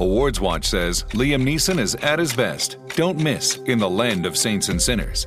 Awards Watch says Liam Neeson is at his best. Don't miss in the land of saints and sinners.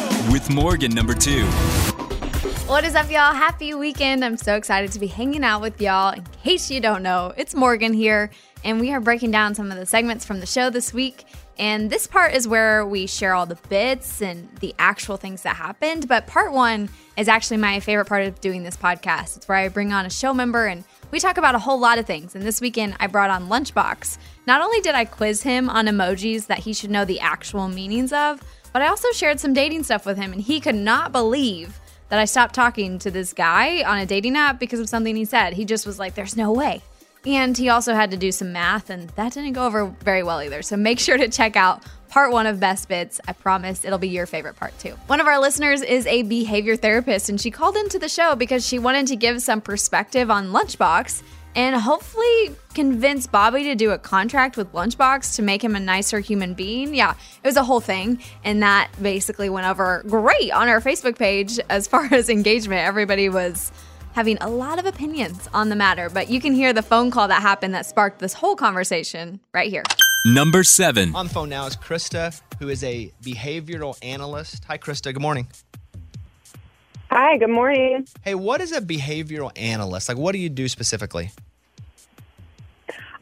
with Morgan number two. What is up, y'all? Happy weekend. I'm so excited to be hanging out with y'all. In case you don't know, it's Morgan here, and we are breaking down some of the segments from the show this week. And this part is where we share all the bits and the actual things that happened. But part one is actually my favorite part of doing this podcast. It's where I bring on a show member and we talk about a whole lot of things. And this weekend, I brought on Lunchbox. Not only did I quiz him on emojis that he should know the actual meanings of, but I also shared some dating stuff with him, and he could not believe that I stopped talking to this guy on a dating app because of something he said. He just was like, there's no way. And he also had to do some math, and that didn't go over very well either. So make sure to check out part one of Best Bits. I promise it'll be your favorite part too. One of our listeners is a behavior therapist, and she called into the show because she wanted to give some perspective on Lunchbox and hopefully convince Bobby to do a contract with Lunchbox to make him a nicer human being. Yeah, it was a whole thing. And that basically went over great on our Facebook page as far as engagement. Everybody was having a lot of opinions on the matter, but you can hear the phone call that happened that sparked this whole conversation right here. Number seven. On the phone now is Krista, who is a behavioral analyst. Hi, Krista. Good morning. Hi, good morning. Hey, what is a behavioral analyst? Like, what do you do specifically?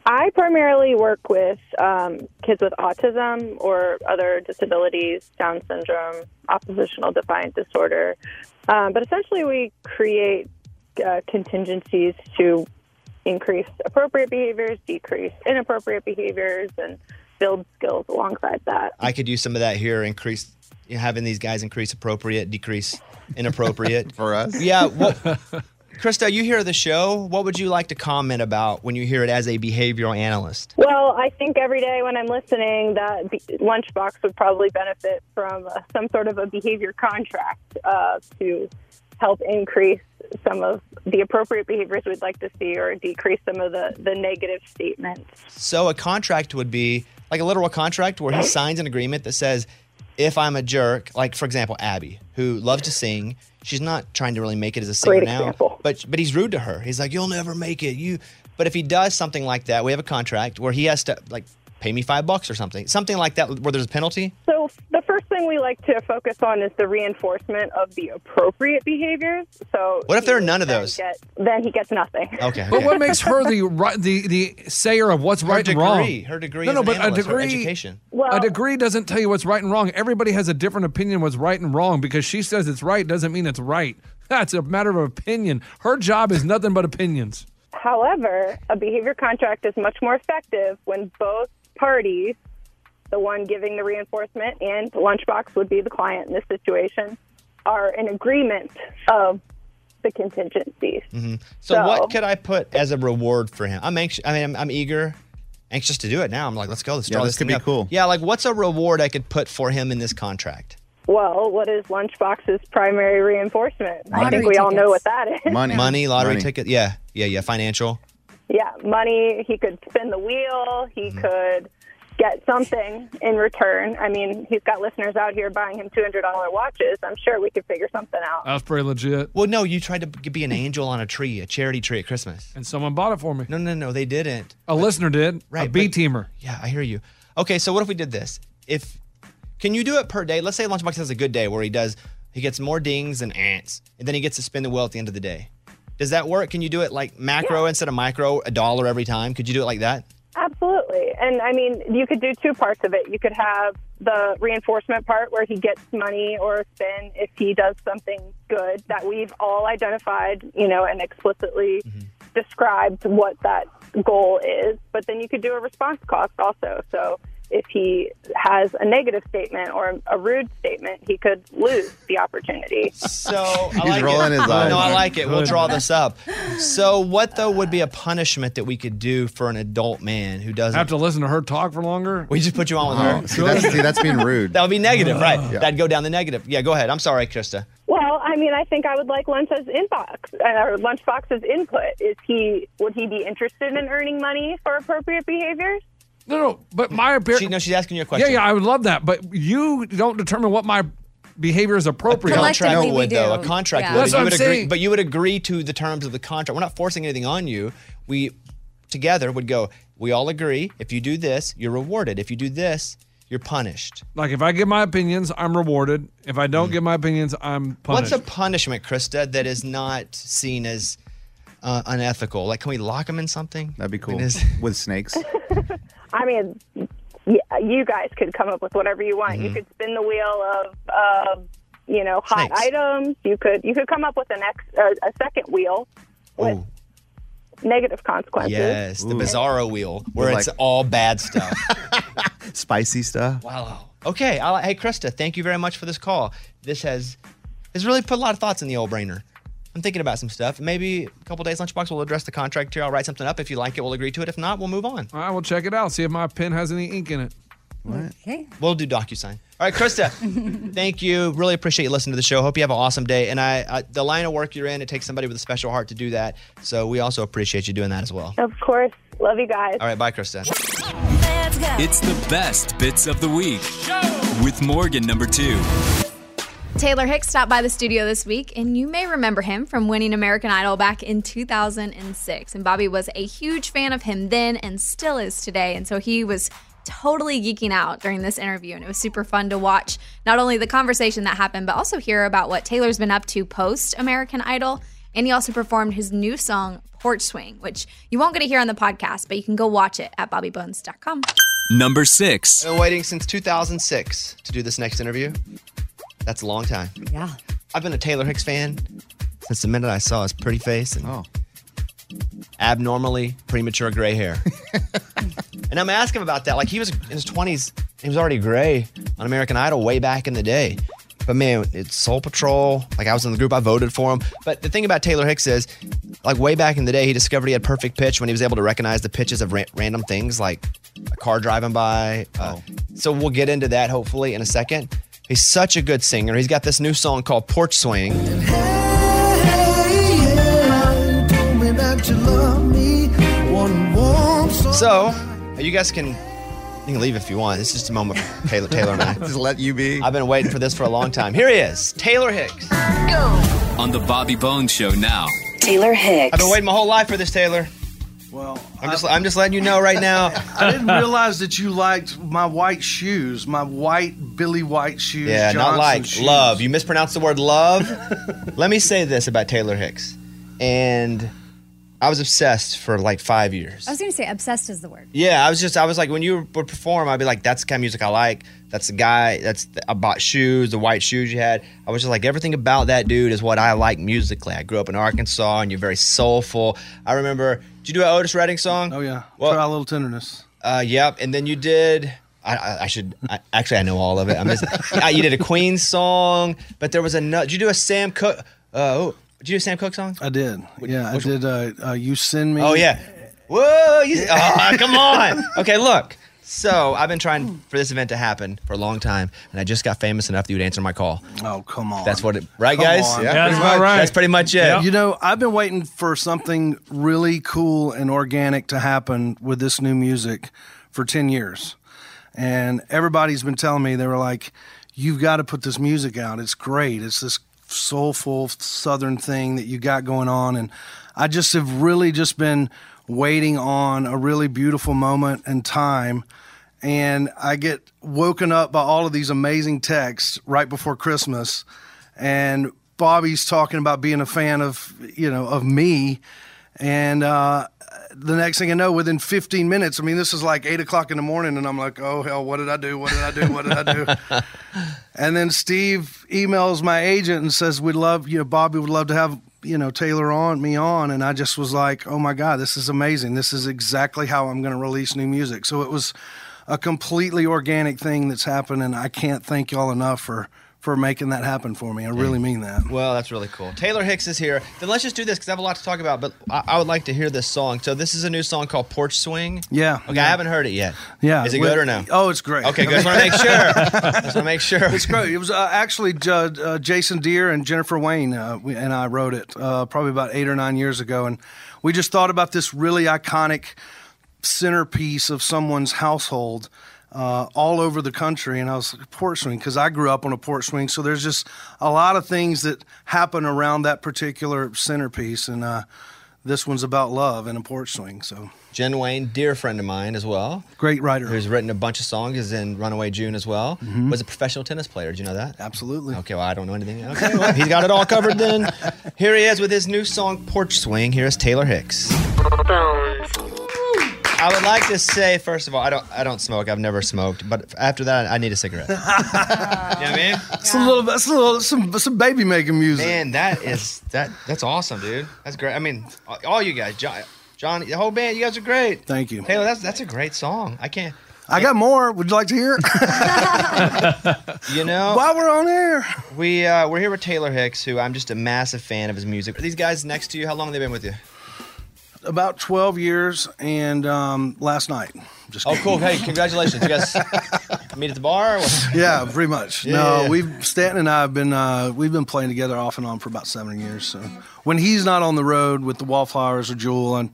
I primarily work with um, kids with autism or other disabilities, Down syndrome, oppositional defiant disorder. Um, but essentially, we create uh, contingencies to increase appropriate behaviors, decrease inappropriate behaviors, and build skills alongside that. I could use some of that here. Increase you know, having these guys increase appropriate, decrease inappropriate for us. Yeah. Well, Krista, you hear the show. What would you like to comment about when you hear it as a behavioral analyst? Well, I think every day when I'm listening that be- Lunchbox would probably benefit from uh, some sort of a behavior contract uh, to help increase some of the appropriate behaviors we'd like to see or decrease some of the, the negative statements. So a contract would be like a literal contract where he signs an agreement that says, if I'm a jerk, like for example, Abby, who loves to sing, she's not trying to really make it as a singer Great now, example. but but he's rude to her. He's like, "You'll never make it." You, but if he does something like that, we have a contract where he has to like pay me five bucks or something, something like that, where there's a penalty. So the first thing we like to focus on is the reinforcement of the appropriate behaviors. So What if there are none of those? Get, then he gets nothing. Okay. But what makes her the right, the the sayer of what's Her right and wrong? her degree No, no, but a analyst, her degree, education. Well- a degree doesn't tell you what's right and wrong. Everybody has a different opinion what's right and wrong because she says it's right doesn't mean it's right. That's a matter of opinion. Her job is nothing but opinions. However, a behavior contract is much more effective when both parties, the one giving the reinforcement and Lunchbox would be the client in this situation, are in agreement of the contingencies. Mm-hmm. So, So- what could I put as a reward for him? I'm anxious. I mean, I'm, I'm eager, anxious to do it now. I'm like, let's go. Let's Yeah, draw this this could thing be up. cool. Yeah, like what's a reward I could put for him in this contract? Well, what is Lunchbox's primary reinforcement? I think we all know what tickets. that is. money, lottery Money. ticket. Yeah, yeah, yeah. Financial. Yeah, money. He could spin the wheel. He Mm-hmm. could get something in return. I mean, he's got listeners out here buying him $200 watches. I'm sure we could figure something out. That's pretty legit. Well, no, you tried to be an angel on a tree, a charity tree at Christmas. And someone bought it for me. No, no, no, they didn't. A listener did. Right, A B but- teamer. Yeah, I hear you. Okay, so what if we did this? If can you do it per day? Let's say Lunchbox has a good day where he does he gets more dings than ants, and then he gets to spin the wheel at the end of the day. Does that work? Can you do it like macro instead of micro, a dollar every time? Could you do it like that? Absolutely. And I mean, you could do two parts of it. You could have the reinforcement part where he gets money or a spin if he does something good that we've all identified, you know, and explicitly mm-hmm. described what that goal is. But then you could do a response cost also. So if he has a negative statement or a rude statement, he could lose the opportunity. So I He's like rolling it. his eyes. No, I like it. We'll draw this up. So what though would be a punishment that we could do for an adult man who doesn't Have to listen to her talk for longer. We just put you on with Oh, her. see, that's, see, that's being rude. That would be negative, right? Yeah. That'd go down the negative. Yeah, go ahead. I'm sorry, Krista. Well, I mean, I think I would like Lunch's inbox uh, or Lunchbox's input. Is he would he be interested in earning money for appropriate behaviors? No, no. But my She, appearance. no, she's asking you a question. yeah. Yeah, I would love that. But you don't determine what my behavior is appropriate. Collectively, contract we would though. A contract Yeah. would. That's You what I'm agree, saying. but you would agree to the terms of the contract. We're not forcing anything on you. We together would go. We all agree. If you do this, you're rewarded. If you do this, you're punished. Like if I give my opinions, I'm rewarded. If I don't mm-hmm. give my opinions, I'm punished. What's a punishment, Krista, that is not seen as uh, unethical? Like, can we lock them in something? That'd be I cool. mean, is- With snakes. I mean, yeah, you guys could come up with whatever you want. You could spin the wheel of, uh, you know, hot Snakes. items. You could you could come up with an ex, uh, a second wheel with Ooh. negative consequences. Yes, the Ooh. Bizarro wheel, where it's like- all bad stuff. Spicy stuff. wow. Okay. I, li- hey, Krista, thank you very much for this call. This has has really put a lot of thoughts in the old brainer. I'm thinking about some stuff. Maybe a couple days, Lunchbox, we'll address the contract here. I'll write something up. If you like it, we'll agree to it. If not, we'll move on. All right, we'll check it out. See if my pen has any ink in it. Okay. We'll do DocuSign. All right, Krista, thank you. Really appreciate you listening to the show. Hope you have an awesome day. And I, I, the line of work you're in, it takes somebody with a special heart to do that. So we also appreciate you doing that as well. Of course, love you guys. All right, bye, Krista. It's the best bits of the week with Morgan number two. Taylor Hicks stopped by the studio this week, and you may remember him from winning American Idol back in 2006. And Bobby was a huge fan of him then and still is today. And so he was totally geeking out during this interview. And it was super fun to watch not only the conversation that happened, but also hear about what Taylor's been up to post American Idol. And he also performed his new song, Porch Swing, which you won't get to hear on the podcast, but you can go watch it at bobbybones.com. Number six. I've been waiting since 2006 to do this next interview. That's a long time. Yeah. I've been a Taylor Hicks fan since the minute I saw his pretty face and Oh. abnormally premature gray hair. and I'm asking him about that. Like he was in his 20s, he was already gray on American Idol way back in the day. But man, it's Soul Patrol. Like I was in the group, I voted for him. But the thing about Taylor Hicks is, like way back in the day, he discovered he had perfect pitch when he was able to recognize the pitches of ra- random things like a car driving by. Uh, So we'll get into that hopefully in a second. He's such a good singer. He's got this new song called Porch Swing. So you guys can you can leave if you want. It's just a moment for Taylor, Taylor and I. Just let you be. I've been waiting for this for a long time. Here he is, Taylor Hicks. On the Bobby Bones Show now. Taylor Hicks. I've been waiting my whole life for this, Taylor. Well, I'm just I'm just letting you know right now. I didn't realize that you liked my white shoes, my white Billy White shoes. Yeah, not like shoes. love. You mispronounced the word love. Let me say this about Taylor Hicks, and I was obsessed for like five years. I was going to say obsessed is the word. Yeah, I was just I was like when you would perform, I'd be like, "That's the kind of music I like. That's the guy. That's the, I bought shoes, the white shoes you had. I was just like everything about that dude is what I like musically. I grew up in Arkansas, and you're very soulful. I remember. Did you do an Otis Redding song? Oh yeah, Well- try a little tenderness. Uh, yep. And then you did. I, I, I should I, actually I know all of it. I'm just. uh, you did a Queen song, but there was a. Did you do a Sam Cooke? Uh, oh, did you do a Sam Cooke song? I did. Yeah, which I did. Uh, uh, you send me. Oh yeah. Whoa! You, oh, come on. Okay, look. So I've been trying for this event to happen for a long time, and I just got famous enough that you would answer my call. Oh come on. That's what it. Right, Come guys? on. Yeah, that's about much. right. That's pretty much it. You know, I've been waiting for something really cool and organic to happen with this new music for 10 years. and everybody's been telling me they were like, "You've got to put this music out. It's great. It's this soulful southern thing that you got going on." And I just have really just been waiting on a really beautiful moment and time. And I get woken up by all of these amazing texts right before Christmas. And Bobby's talking about being a fan of, you know, of me. And uh, the next thing I know, within 15 minutes, I mean, this is like eight o'clock in the morning, and I'm like, oh, hell, what did I do? What did I do? What did I do? and then Steve emails my agent and says, we'd love, you know, Bobby would love to have, you know, Taylor on, me on. And I just was like, oh my God, this is amazing. This is exactly how I'm going to release new music. So it was a completely organic thing that's happened, and I can't thank y'all enough for for making that happen for me. I really mean that. Well, that's really cool. Taylor Hicks is here. Then let's just do this because I have a lot to talk about. But I, I would like to hear this song. So this is a new song called Porch Swing. Yeah. Okay, yeah. I haven't heard it yet. Yeah. Is it Well, good or no? Oh, it's great. Okay, good. Just want to make sure. Just want to make sure. It's great. It was uh, actually uh, uh, Jason Deere and Jennifer Wayne uh, we, and I wrote it uh, probably about eight or nine years ago, and we just thought about this really iconic centerpiece of someone's household. Uh, all over the country, and I was like, porch swing because I grew up on a porch swing. So there's just a lot of things that happen around that particular centerpiece, and uh, this one's about love and a porch swing. So Jen Wayne, dear friend of mine as well. Great writer. Who's written a bunch of songs, is in Runaway June as well. Mhm. Was a professional tennis player. Did you know that? Absolutely. Okay, well, I don't know anything. Okay, well, he's got it all covered then. Here he is with his new song, Porch Swing. Here's Taylor Hicks. I would like to say, first of all, I don't, I don't smoke. I've never smoked, but after that, I need a cigarette. you know what I mean? it's a little, that's a little, some some baby making music. Man, that is that. That's awesome, dude. That's great. I mean, all you guys, John, John, the whole band, you guys are great. Thank you. Taylor, that's that's a great song. I can't. I got more. Would you like to hear? You know, While we're on air, we uh, we're here with Taylor Hicks, who I'm just a massive fan of his music. Are these guys next to you? How long have they been with you? About 12 years, and um, last night. Just Oh, kidding. cool. Hey, congratulations. You guys meet at the bar? Yeah, pretty much. Yeah, no, yeah, yeah. we've Stanton and I have been uh, we've been playing together off and on for about seven years. So when he's not on the road with the Wallflowers or Jewel, and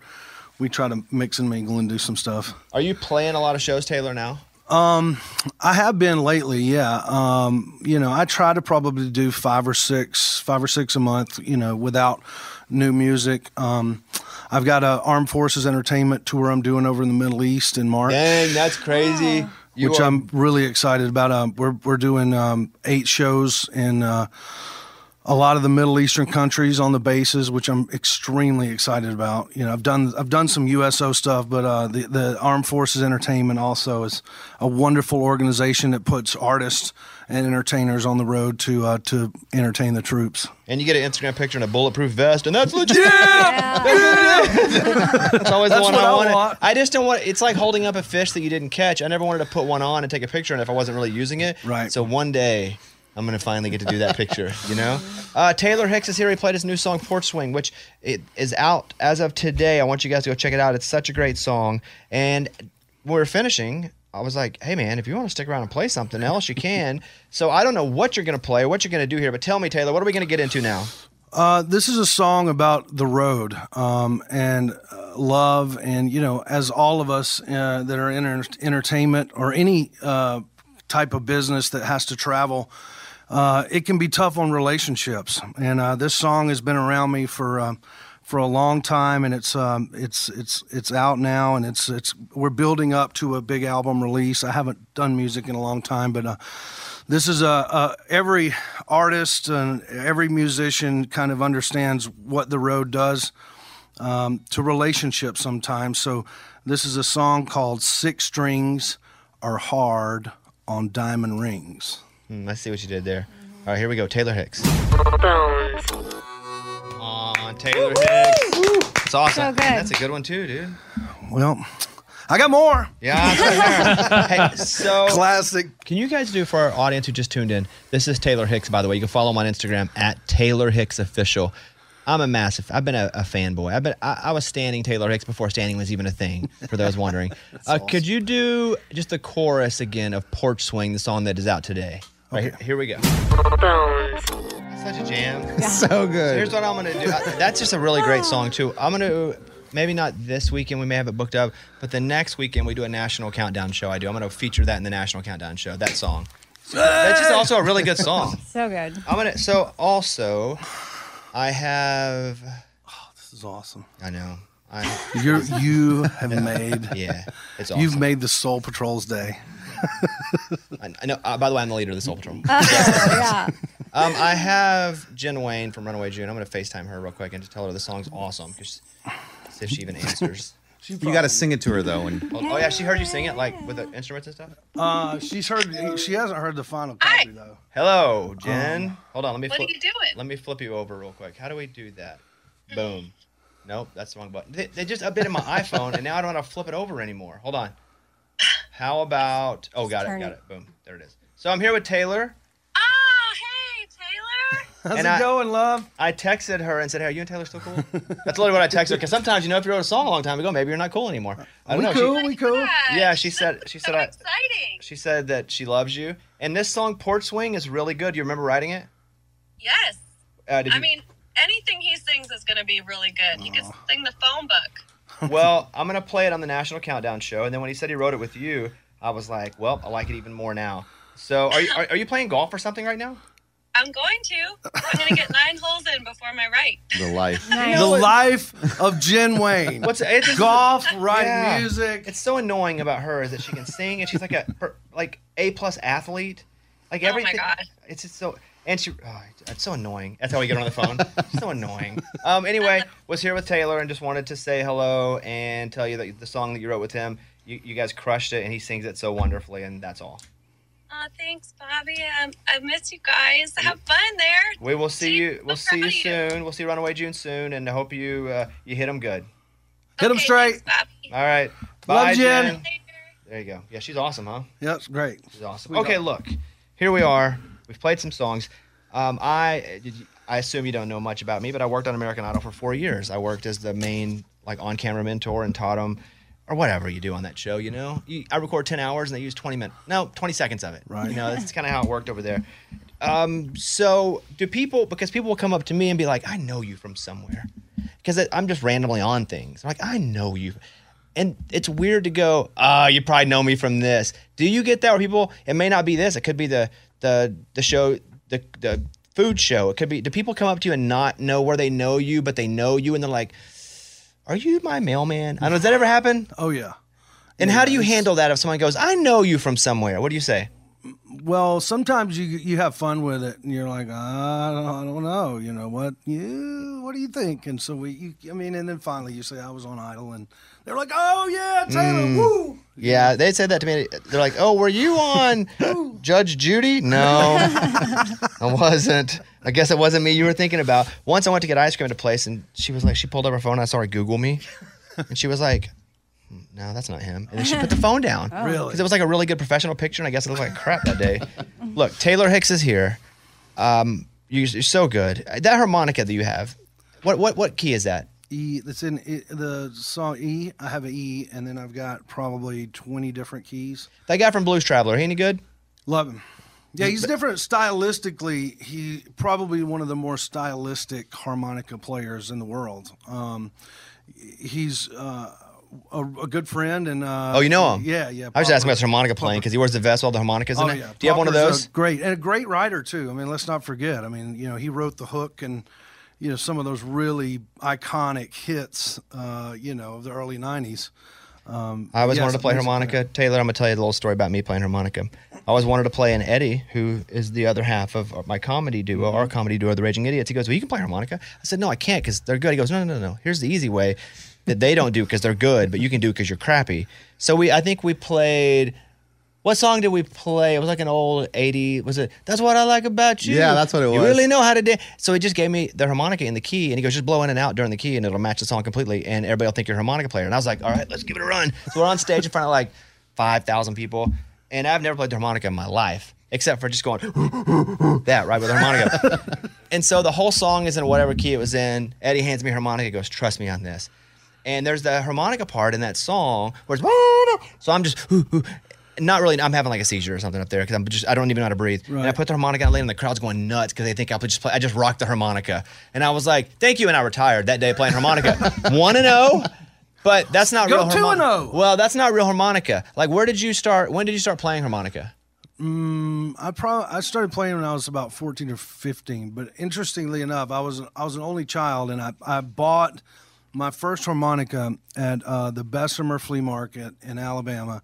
we try to mix and mingle and do some stuff. Are you playing a lot of shows, Taylor? Now? Um, I have been lately. Yeah. Um, you know, I try to probably do five or six, five or six a month. You know, without new music. Um, I've got a Armed Forces Entertainment tour I'm doing over in the Middle East in March. Dang, that's crazy. You which are- I'm really excited about. Um, we're we're doing um, eight shows in uh, a lot of the Middle Eastern countries on the bases, which I'm extremely excited about. You know, I've done I've done some USO stuff, but uh, the the Armed Forces Entertainment also is a wonderful organization that puts artists and entertainers on the road to uh, to entertain the troops. And you get an Instagram picture in a bulletproof vest, and that's legit. Yeah, That's always the one what I I wanted. want. I just don't want. It's like holding up a fish that you didn't catch. I never wanted to put one on and take a picture, and if I wasn't really using it, Right. So one day. I'm gonna finally get to do that picture, you know. Uh, Taylor Hicks is here. He played his new song "Porch Swing," which is out as of today. I want you guys to go check it out. It's such a great song. And we we're finishing, I was like, "Hey, man, if you want to stick around and play something else, you can." so I don't know what you're gonna play, what you're gonna do here, but tell me, Taylor, what are we gonna get into now? Uh, this is a song about the road um, and uh, love, and you know, as all of us uh, that are in entertainment or any uh, type of business that has to travel, uh, it can be tough on relationships. And uh, this song has been around me for. Uh, for a long time, and it's um, it's it's it's out now, and it's it's we're building up to a big album release. I haven't done music in a long time, but uh, this is a, a every artist and every musician kind of understands what the road does um, to relationships sometimes. So this is a song called Six Strings Are Hard on Diamond Rings. Hmm, let's see what you did there. All right, here we go. Taylor Hicks. Aw, Taylor Hicks. It's awesome. So good. That's a good one too, dude. Well, I got more. Yeah, it's right hey, so Classic. Can you guys do for our audience who just tuned in? This is Taylor Hicks, by the way. You can follow him on Instagram at Taylor Hicks Official. I'm a massive. I've been a, a fanboy. I've been. I, I was standing Taylor Hicks before standing was even a thing. For those wondering, uh, could you do just the chorus again of "Porch Swing," the song that is out today? Right here, here we go. Such a jam. So good. So here's what I'm gonna do. I- That's just a really great song too. I'm gonna maybe not this weekend. We may have it booked up, but the next weekend we do a national countdown show. I do. I'm going to feature that in the national countdown show. That song. So that's just also a really good song. So good. I'm gonna. So also, I have. Oh, This is awesome. I know. I. You're you have made. Yeah, it's awesome. You've made the Soul Patrol's day. I, I know. Uh, by the way, I'm the leader of the Soul Patrol. yeah. Um, I have Jen Wayne from Runaway June. I'm gonna FaceTime her real quick and just tell her the song's awesome. because see if she even answers. You got to sing it to her though. And Oh, oh, yeah, she heard you sing it like with the instruments and stuff. Uh, she's heard. She hasn't heard the final copy though. Hello, Jen. Hold on, let me. What are flip, you doing? Let me flip you over real quick. How do we do that? Boom. Nope, that's the wrong button. They, they just updated my iPhone, and now I don't know how to flip it over anymore. Hold on. How about? Oh, got it, got it. it. Boom. There it is. So I'm here with Taylor. Oh, hey, Taylor. How's And it I- going, love? I texted her and said, "Hey, are you and Taylor still cool?" That's literally what I texted her. Because sometimes, you know, if you wrote a song a long time ago, maybe you're not cool anymore. I don't We know. She- cool. We cool. yeah, she said. She said. So I, exciting. she said that she loves you. And this song, Porch Swing, is really good. You remember writing it? Yes. Uh, I you- mean, anything he sings is going to be really good. He could sing the phone book. well, I'm gonna play it on the National Countdown show, and then when he said he wrote it with you, I was like, well, I like it even more now. So, are you are, are you playing golf or something right now? I'm going to. I'm going to get nine holes in before my right. the life. Nice. The life of Jen Wayne. What's it? It's golf, writing Yeah. music? It's so annoying about her is that she can sing and she's like a like a plus athlete, like Oh my everything. God. It's just so and she. Oh, it's so annoying. That's how we get on the phone. so annoying. Um. Anyway, was here with Taylor and just wanted to say hello and tell you that the song that you wrote with him, you, you guys crushed it and he sings it so wonderfully and that's all. Oh, thanks, Bobby. Um, I miss you guys. Have fun there. We will see you. We'll see you proud of you. soon. We'll see Runaway June soon, and I hope you uh, you hit them good. Hit Okay, straight. thanks, Bobby. All right. Love Bye, Jen. Jen. There you go. Yeah, she's awesome, huh? Yeah, it's great. She's awesome. We okay, got- look, here we are. We've played some songs. Um, I did. You, I assume you don't know much about me, but I worked on American Idol for four years. I worked as the main like on-camera mentor and taught them, or whatever you do on that show. You know, you, I record ten hours and they use twenty minutes. No, twenty seconds of it. Right. You know, that's kind of how it worked over there. Um, so do people? Because people will come up to me and be like, "I know you from somewhere," because I'm just randomly on things. I'm like, "I know you." and it's weird to go, ah, you probably know me from this. Do you get that where people? It may not be this. It could be the the the show, the the food show. It could be. Do people come up to you and not know where they know you, but they know you, and they're like, "Are you my mailman?" I don't know. Does that ever happen? Oh yeah. And how do you handle that if someone goes, "I know you from somewhere"? What do you say? Well, sometimes you you have fun with it, and you're like, I don't, I don't know, you know what you what do you think? And so we, you, I mean, and then finally you say I was on Idol, and they're like, Oh yeah, Taylor, Mm. woo. Yeah, they said that to me. They're like, "Oh, were you on Judge Judy?" No, I wasn't. I guess it wasn't me you were thinking about. Once I went to get ice cream at a place, and she was like, she pulled up her phone. And I saw her Google me, and she was like, "Hmm, "No, that's not him." And then she put the phone down. Really? Because it was like a really good professional picture, and I guess it looked like crap that day. Look, Taylor Hicks is here. Um, you- you're so good. That harmonica that you have, what what what key is that? E. That's in e, the song E. I have an E, and then I've got probably twenty different keys. That guy from Blues Traveler, he any good? Love him. Yeah, he's different stylistically. He probably one of the more stylistic harmonica players in the world. Um, he's uh, a, a good friend, and uh, Oh, you know him? Yeah, yeah. I was just asking about his harmonica playing because he wears the vest, with all the harmonicas in Oh it. yeah. Do you have one of those? great and a great writer too. I mean, let's not forget. I mean, you know, he wrote the hook and you know some of those really iconic hits. Uh, you know, of the early '90s. Um, I always yes, wanted to play harmonica. Taylor, I'm gonna tell you a little story about me playing harmonica. I always wanted to play an Eddie, who is the other half of my comedy duo, Mm-hmm. our comedy duo, the Raging Idiots. He goes, "Well, you can play harmonica." I said, "No, I can't because they're good." He goes, "No, no, no, no. Here's the easy way that they don't do because they're good, but you can do because you're crappy." So we, I think we played. What song did we play? It was like an old 80. Was it? That's what I like about you. Yeah, that's what it was. You really know how to dance. So he just gave me the harmonica in the key, and he goes, just blow in and out during the key, and it'll match the song completely, and everybody will think you're a harmonica player. And I was like, all right, let's give it a run. So we're on stage in front of like 5,000 people, and I've never played the harmonica in my life, except for just going that right with the harmonica. and so the whole song is in whatever key it was in. Eddie hands me a harmonica, goes, trust me on this. And there's the harmonica part in that song where it's so I'm just not really. I'm having like a seizure or something up there because I'm just I don't even know how to breathe. And I put the harmonica on later, and the crowd's going nuts because they think I just play. I just rocked the harmonica, and I was like, "Thank you," and I retired that day playing harmonica. One and zero, but that's not Go real. two and harmonica. Well, that's not real harmonica. Like, where did you start? When did you start playing harmonica? Mm, I probably I started playing when I was about fourteen or fifteen. But interestingly enough, I was I was an only child, and I I bought my first harmonica at uh, the Bessemer Flea Market in Alabama.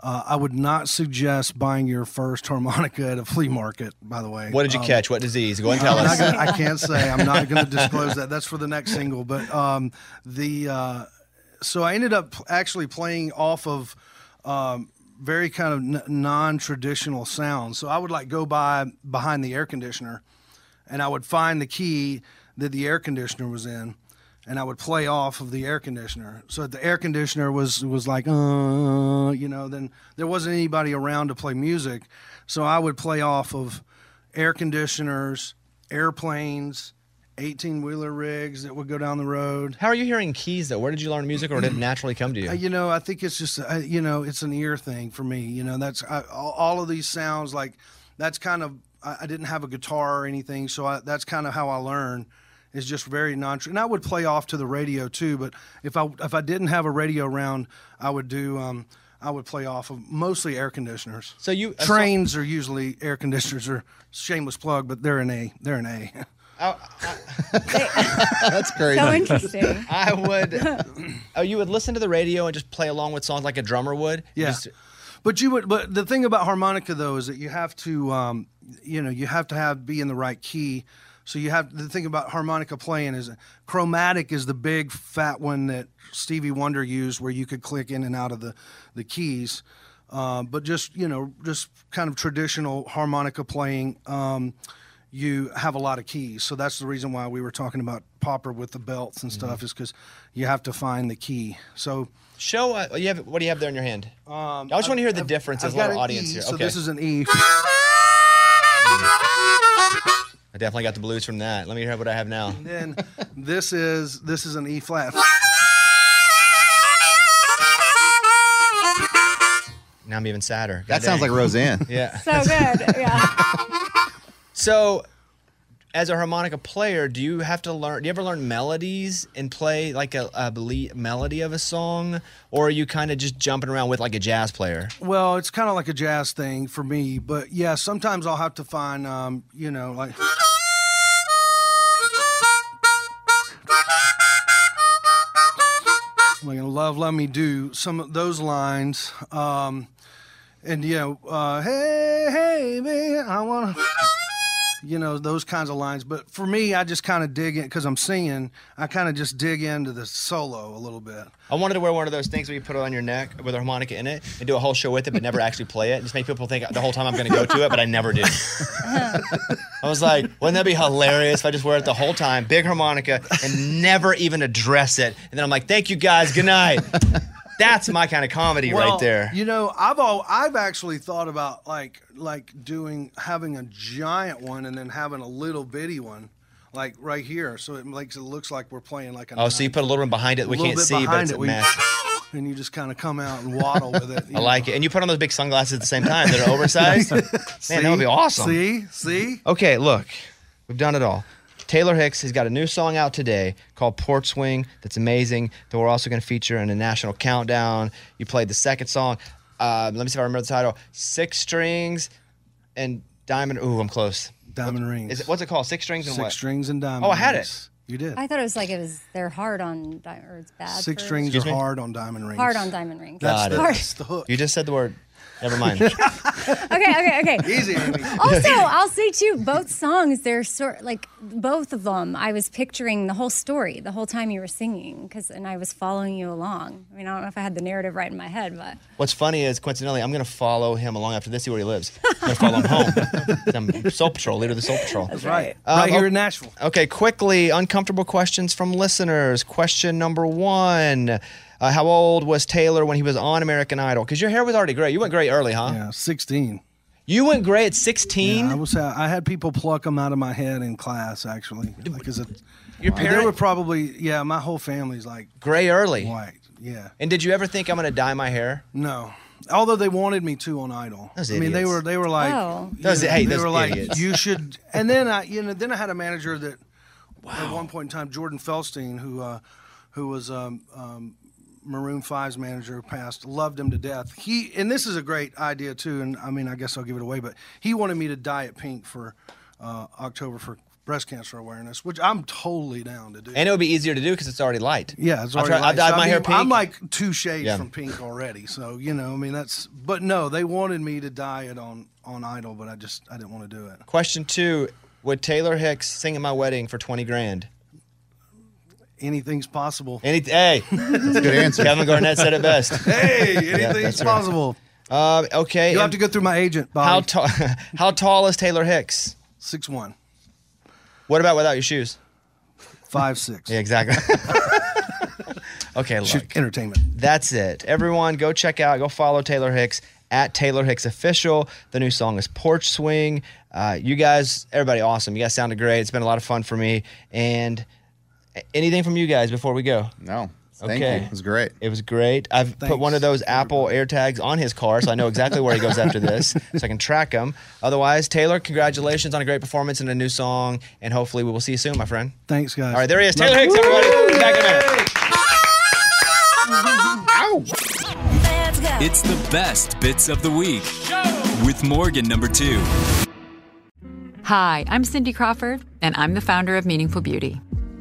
Uh, I would not suggest buying your first harmonica at a flea market. By the way, What did you Um, catch? What disease? Go and tell I'm us. gonna- I can't say. I'm not going to disclose that. That's for the next single. But um, the uh, so I ended up actually playing off of um, very kind of n- non-traditional sounds. So I would like go by behind the air conditioner, and I would find the key that the air conditioner was in. And I would play off of the air conditioner. So the air conditioner was was like, uh, you know, then there wasn't anybody around to play music. So I would play off of air conditioners, airplanes, 18 wheeler rigs that would go down the road. How are you hearing keys though? Where did you learn music, or did it naturally come to you? Uh, you know, I think it's just, uh, you know, it's an ear thing for me. You know, that's I, all, of these sounds like that's kind of, I, I didn't have a guitar or anything. So I, that's kind of how I learn is just very non And I would play off to the radio too. But if I, if I didn't have a radio around, I would do, um, I would play off of mostly air conditioners. So you a trains are usually air conditioners are shameless plug, but they're an A. They're an A. That's crazy. So interesting. I would. oh, you would listen to the radio and just play along with songs like a drummer would. Yeah. Just- But you would. But the thing about harmonica though is that you have to, um, you know, you have to have be in the right key. So you have the thing about harmonica playing is chromatic is the big fat one that Stevie Wonder used, where you could click in and out of the the keys. Um, but just you know, just kind of traditional harmonica playing. Um, you have a lot of keys, so that's the reason why we were talking about Popper with the belts and stuff, is because you have to find the key. So Show uh, you have. What do you have there in your hand? um, I just want to hear the difference. I've There's a lot of audience E, here. So this is an E. I definitely got the blues from that. Let me hear what I have now. then this is this is an E flat. Now I'm even sadder. That God sounds like Roseanne. Yeah. So good. Yeah. So, as a harmonica player, do you have to learn? Do you ever learn melodies and play like a, a bele- melody of a song, or are you kind of just jumping around with like a jazz player? Well, it's kind of like a jazz thing for me, but yeah, sometimes I'll have to find, um, you know, like. Like Love, let Me Do, some of those lines. Um, and, you know, uh, hey, hey, man, I want to. You know, those kinds of lines. But for me, I just kind of dig in because I'm singing, I kind of just dig into the solo a little bit. I wanted to wear one of those things where you put it on your neck with a harmonica in it and do a whole show with it, but never actually play it. Just make people think the whole time I'm going to go to it, but I never do. I was like, wouldn't that be hilarious if I just wear it the whole time, big harmonica, and never even address it? And then I'm like, thank you guys, good night. That's my kind of comedy right there. You know, I've all I've actually thought about like like doing having a giant one and then having a little bitty one, like right here, so it makes it looks like we're playing like a Oh, so you put a little one behind it we can't see, but it's it, a and you just kind of come out and waddle with it. I like it. And you put on those big sunglasses at the same time that are oversized. Man, that would be awesome. See, see. Okay, look, we've done it all. Taylor Hicks has got a new song out today called Porch Swing that's amazing that we're also going to feature in a national countdown. You played the second song. Uh, let me see if I remember the title. Six Strings and Diamond. Ooh, I'm close. Diamond Rings. Is it, what's it called? Six Strings and Six what? strings and diamond. Oh, I had it. You did. I thought it was like it was they're hard on di- or it's bad. Six for- strings Excuse are me? hard on diamond rings. Hard on diamond rings. Got That's it. the, that's the hook. You just said the word. Never mind. okay, okay, okay. Easy, Amy. Also, I'll say too, both songs, they're sort like both of them. I was picturing the whole story the whole time you were singing, because and I was following you along. I mean, I don't know if I had the narrative right in my head, but What's funny is, coincidentally, I'm going to follow him along after this, see where he lives. I'm going to follow him home. I'm Soul Patrol, leader of the Soul Patrol. That's right. Uh, right here oh, in Nashville. Okay, quickly, uncomfortable questions from listeners. Question number one uh, How old was Taylor when he was on American Idol? Because your hair was already gray. You went gray early, huh? Yeah, 16. You went gray at 16? Yeah, I was. I had people pluck them out of my head in class. Actually, because it. Your They were probably yeah. My whole family's like Gray early. white. Yeah. And did you ever think I'm going to dye my hair? No, Although they wanted me to on Idol. Those I mean, they were they were like, Oh. you Those- know, hey, they those were like, idiots. you should. And then I, you know, then I had a manager that, at one point in time, Jordan Feldstein, who, uh, who was um, um, Maroon 5's manager, passed, loved him to death. He, and this is a great idea too. And I mean, I guess I'll give it away, but he wanted me to dye it pink for uh, October for breast cancer awareness, which I'm totally down to do. And it would be easier to do because it's already light. Yeah, it's already. try- light. dye So, I my mean, hair pink. I'm like two shades Yeah. from pink already, so you know, I mean, that's. But no, they wanted me to dye it on on Idol, but I just I didn't want to do it. Question two: Would Taylor Hicks sing at my wedding for twenty grand? Anything's possible. Any hey, that's a good answer. Kevin Garnett said it best. Hey, Yeah, anything's right. possible. Uh, okay. You have to go through my agent. Bobby. How tall? how tall is Taylor Hicks? Six one. What about without your shoes? Five six. Yeah, exactly. okay, look. entertainment. That's it. Everyone, go check out, go follow Taylor Hicks at Taylor Hicks Official. The new song is Porch Swing. Uh, you guys, everybody, awesome. You guys sounded great. It's been a lot of fun for me. And anything from you guys before we go? No. Thank Okay. you. It was great. It was great. I've put one of those Apple AirTags on his car, so I know exactly where he goes after this, so I can track him. Otherwise, Taylor, congratulations on a great performance and a new song, and hopefully we will see you soon, my friend. Thanks, guys. All right, there he is, Love Taylor you. Hicks, everybody. Back in a minute. It's the best bits of the week with Morgan number two. Hi, I'm Cindy Crawford, and I'm the founder of Meaningful Beauty.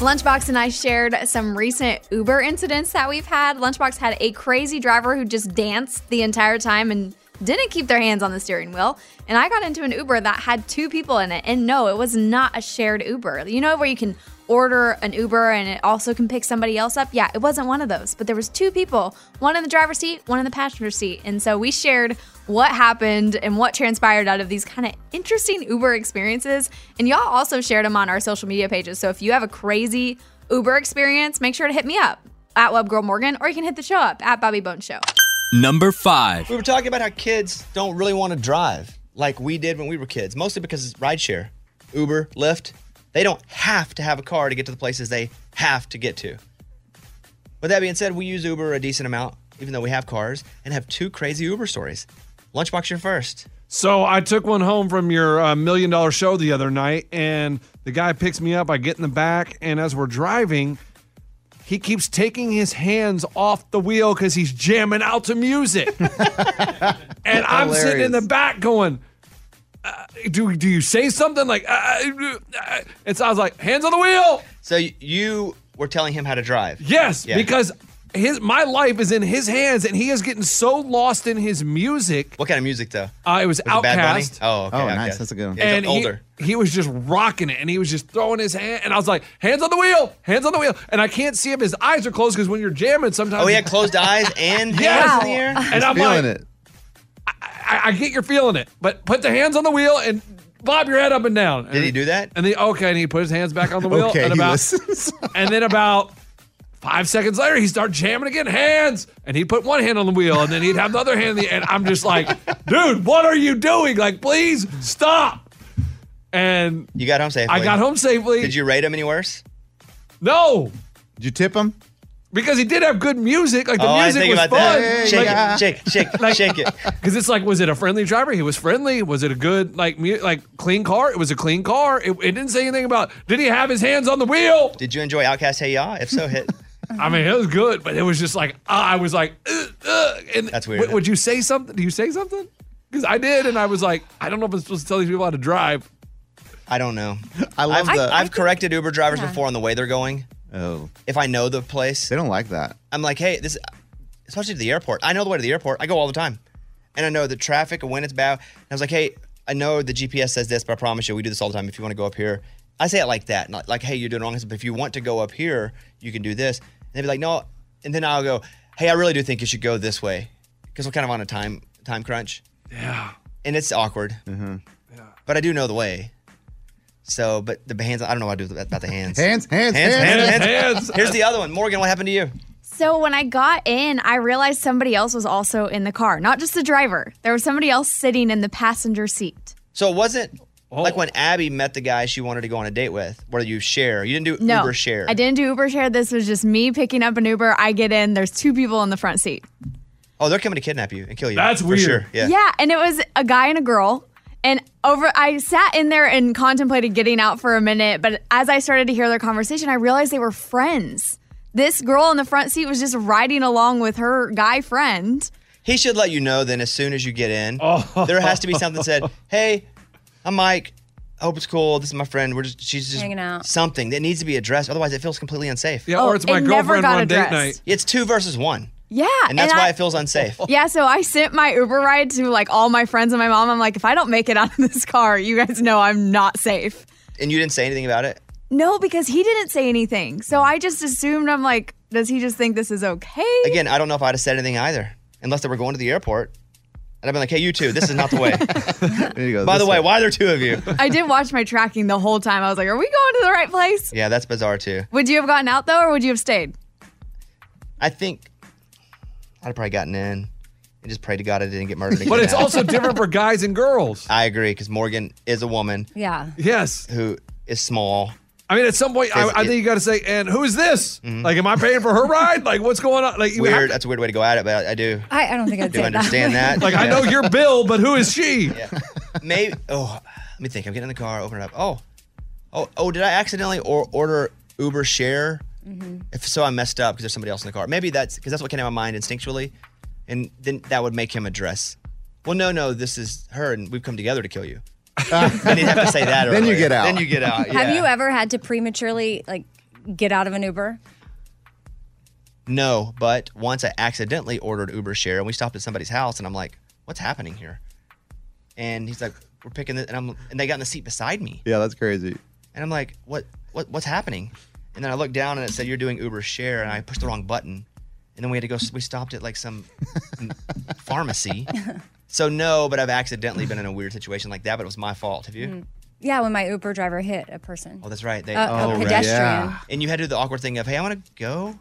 Lunchbox and I shared some recent Uber incidents that we've had. Lunchbox had a crazy driver who just danced the entire time and didn't keep their hands on the steering wheel. And I got into an Uber that had two people in it. And no, it was not a shared Uber. You know where you can order an Uber and it also can pick somebody else up? Yeah, it wasn't one of those. But there was two people, one in the driver's seat, one in the passenger seat. And so we shared what happened and what transpired out of these kind of interesting Uber experiences. And y'all also shared them on our social media pages. So if you have a crazy Uber experience, make sure to hit me up at Webgirl Morgan or you can hit the show up at Bobby Bone Show. Number five. We were talking about how kids don't really want to drive like we did when we were kids, mostly because it's rideshare, Uber, Lyft. They don't have to have a car to get to the places they have to get to. With that being said, we use Uber a decent amount, even though we have cars, and have two crazy Uber stories. Lunchbox, you're first. So I took one home from your uh, million dollar show the other night, and the guy picks me up. I get in the back, and as we're driving, he keeps taking his hands off the wheel because he's jamming out to music. and I'm sitting in the back going, uh, do, do you say something like, uh, uh, uh," and so I was like, hands on the wheel. So you were telling him how to drive. Yes, Yeah. because his my life is in his hands, and he is getting so lost in his music. What kind of music though? Uh, it was, Was it Outkast. Oh, okay. Oh, Outkast. nice. That's a good one. Yeah, and he- older. He, was just rocking it, and he was just throwing his hand, and I was like, "Hands on the wheel, hands on the wheel," and I can't see if his eyes are closed because when you're jamming, sometimes Oh, he had closed eyes and Yes. hands in the air. and I'm Feeling like, it. I, I get you're feeling it, but put the hands on the wheel and bob your head up and down. Did he do that? And he okay, and he put his hands back on the wheel, Okay, and he about listens. and then about Five seconds later, he started jamming again, hands, and he'd put one hand on the wheel, and then he'd have the other hand. In the, and I'm just like, dude, what are you doing? Like, please stop. And You got home safely. I got home safely. Did you rate him any worse? No, Did you tip him? Because he did have good music. Like the oh, I music think was about fun. that. Shake it, shake, shake, shake it. Because it's like, was it a friendly driver? He was friendly. Was it a good, like, mu- like clean car? It was a clean car. It, it didn't say anything about. Did he have his hands on the wheel? Did you enjoy Outkast Hey Ya? If so, hit. I mean, it was good, but it was just like uh, I was like, Ugh, ugh. and That's weird. w- would you say something? Do you say something? Because I did, and I was like, I don't know if I'm supposed to tell these people how to drive. I don't know. I love I've, the. I've corrected Uber drivers Yeah. before on the way they're going. Oh, If I know the place, they don't like that. I'm like, hey, this, especially to the airport. I know the way to the airport. I go all the time, and I know the traffic and when it's bad. And I was like, hey, I know the GPS says this, but I promise you, we do this all the time. If you want to go up here, I say it like that, not like, hey, you're doing wrong. But if you want to go up here, you can do this. And they'd be like, no, and then I'll go, hey, I really do think you should go this way because we're kind of on a time time crunch, Yeah. and it's awkward. Mm-hmm. But I do know the way. So, but the hands, I don't know what to do about the hands. Hands, hands, hands, hands. hands, Hands. Here's the other one. Morgan, what happened to you? So when I got in, I realized somebody else was also in the car, not just the driver. There was somebody else sitting in the passenger seat. So it wasn't Oh. like when Abby met the guy she wanted to go on a date with, where you share. You didn't do No, Uber share. I didn't do Uber share. This was just me picking up an Uber. I get in. There's two people in the front seat. Oh, they're coming to kidnap you and kill you. That's for weird. Sure. Yeah. Yeah, and it was a guy and a girl. And over, I sat in there and contemplated getting out for a minute. But as I started to hear their conversation, I realized they were friends. This girl in the front seat was just riding along with her guy friend. He should let you know then as soon as you get in. Oh. There has to be something said, hey, I'm Mike. I hope it's cool. This is my friend. We're just she's just Hanging out. something that needs to be addressed. Otherwise it feels completely unsafe. Yeah, Oh, or it's my it never girlfriend got on date addressed. night. It's two versus one. Yeah, And that's I- why it feels unsafe. Yeah, so I sent my Uber ride to like all my friends and my mom. I'm like, if I don't make it out of this car, you guys know I'm not safe. And you didn't say anything about it? No, because he didn't say anything. So I just assumed I'm like, does he just think this is okay? Again, I don't know if I'd have said anything either. Unless they were going to the airport. And I'd been like, hey, you two, this is not the way. There you go. By the this way, why are there two of you? I did watch my tracking the whole time. I was like, are we going to the right place? Yeah, that's bizarre too. Would you have gotten out though, or would you have stayed? I think I'd have probably gotten in and just prayed to God I didn't get murdered. But it's again. also different for guys and girls. I agree because Morgan is a woman Yeah. Yes. who is small. I mean, at some point, I, I think you got to say, and who is this? Mm-hmm. Like, am I paying for her ride? Like, what's going on? Like, you Weird. to- That's a weird way to go at it, but I, I do. I, I don't think I'd Do say understand that. that. like, I know your bill, but who is she? Maybe. Oh, let me think. I'm getting in the car. Open it up. Oh, oh, oh. Did I accidentally or order Uber share? Mm-hmm. If so, I messed up because there's somebody else in the car. Maybe that's because that's what came to my mind instinctually, and then that would make him address. Well, no, no, this is her, and we've come together to kill you. then he'd have to say that. Then you get out. Then you get out. Have you ever had to prematurely like get out of an Uber? No, but once I accidentally ordered Uber share and we stopped at somebody's house and I'm like, what's happening here? And he's like, we're picking this and I'm and they got in the seat beside me. Yeah, that's crazy. And I'm like, what what what's happening? And then I looked down and it said you're doing Uber share and I pushed the wrong button. And then we had to go we stopped at like some pharmacy. So no, but I've accidentally been in a weird situation like that, but it was my fault. Have you? Mm. Yeah, when my Uber driver hit a person. Oh, that's right. They, uh, A- a Oh, right, pedestrian. yeah. And you had to do the awkward thing of, hey, I want to go.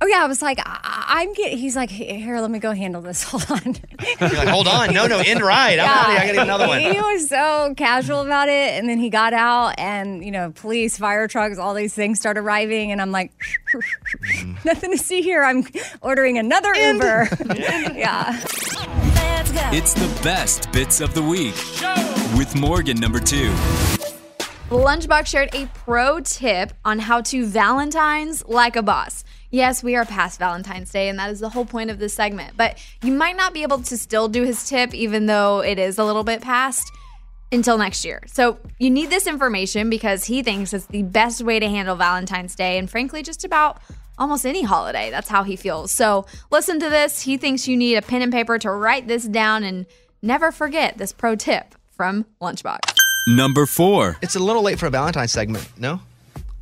Oh yeah, I was like, I- I'm getting. He's like, here, let me go handle this. Hold on. Like, hold on, no, no, end right. I'm out. I gotta another one. He was so casual about it, and then he got out, and you know, police, fire trucks, all these things start arriving, and I'm like, mm-hmm. nothing to see here. I'm ordering another Uber. yeah. It's the best bits of the week with Morgan number two. Lunchbox shared a pro tip on how to Valentine's like a boss. Yes, we are past Valentine's Day, and that is the whole point of this segment. But you might not be able to still do his tip, even though it is a little bit past, until next year. So you need this information because he thinks it's the best way to handle Valentine's Day, and frankly, just about almost any holiday. That's how he feels. So listen to this. He thinks you need a pen and paper to write this down and never forget this pro tip from Lunchbox. Number four. It's a little late for a Valentine's segment, no?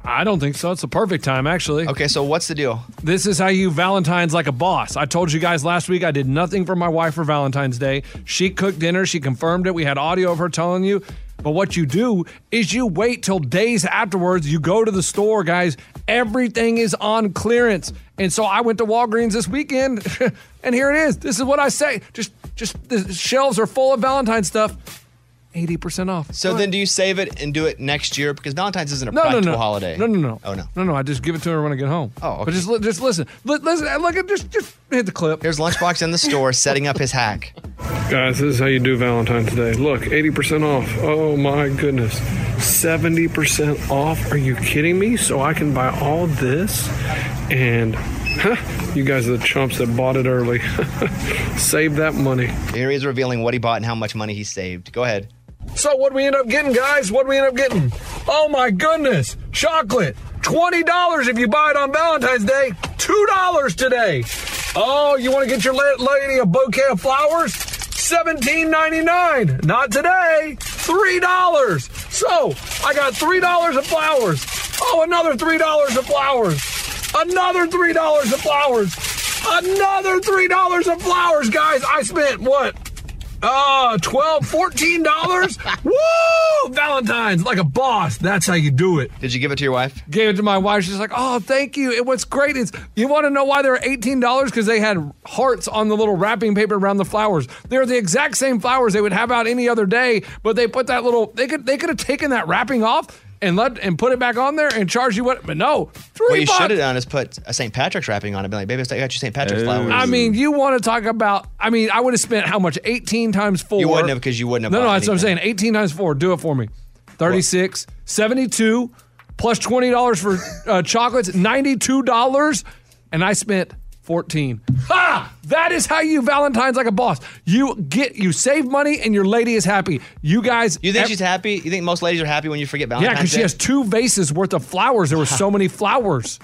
I don't think so. It's the perfect time, actually. Okay, so what's the deal? This is how you Valentine's like a boss. I told you guys last week I did nothing for my wife for Valentine's Day. She cooked dinner, she confirmed it. We had audio of her telling you. But what you do is you wait till days afterwards. You go to the store, guys, Everything is on clearance. And so I went to Walgreens this weekend and here it is. This is what I say. Just just the shelves are full of Valentine's stuff. 80% off. So then, do you save it and do it next year? Because Valentine's isn't a No, no, practical no. holiday. No, no, no. Oh no. No, no, I just give it to her when I get home. Oh, okay. But just li- just listen. Li- listen, uh, look at just just hit the clip. Here's Lunchbox in the store setting up his hack. Guys, this is how you do Valentine's Day. Look, 80% off. Oh my goodness. 70% off? Are you kidding me? So I can buy all this? And huh, you guys are the chumps that bought it early. Save that money. Here he is revealing what he bought and how much money he saved. Go ahead. So what we end up getting, guys? What we end up getting? Oh my goodness! Chocolate, twenty dollars if you buy it on Valentine's Day. Two dollars today. Oh, you want to get your lady a bouquet of flowers? Seventeen ninety nine. Not today. Three dollars. So I got three dollars of flowers. Oh, another three dollars of flowers. Another three dollars of flowers. Another three dollars of flowers, guys. I spent what? Uh, 12 $14? Woo! Valentine's, like a boss. That's how you do it. Did you give it to your wife? Gave it to my wife. She's like, oh, thank you. And what's great is, you want to know why they're $18? Because they had hearts on the little wrapping paper around the flowers. They're the exact same flowers they would have out any other day, but they put that little, they could they could have taken that wrapping off and let and put it back on there and charge you what, but no. Three What you bucks. should have done is put a St. Patrick's wrapping on it. Be like, baby, I got your St. Patrick's flowers. I mean, you want to talk about? I mean, I would have spent how much? Eighteen times four. You wouldn't have because you wouldn't have. No, no, bought that's what I'm saying. 18 times four. Do it for me. 36, 72, plus $20 for uh, chocolates, $92. And I spent 14. Ha! That is how you Valentine's like a boss. You get, you save money and your lady is happy. You guys. You think ev- she's happy? You think most ladies are happy when you forget Valentine's? Yeah, because she has two vases worth of flowers. There were so many flowers.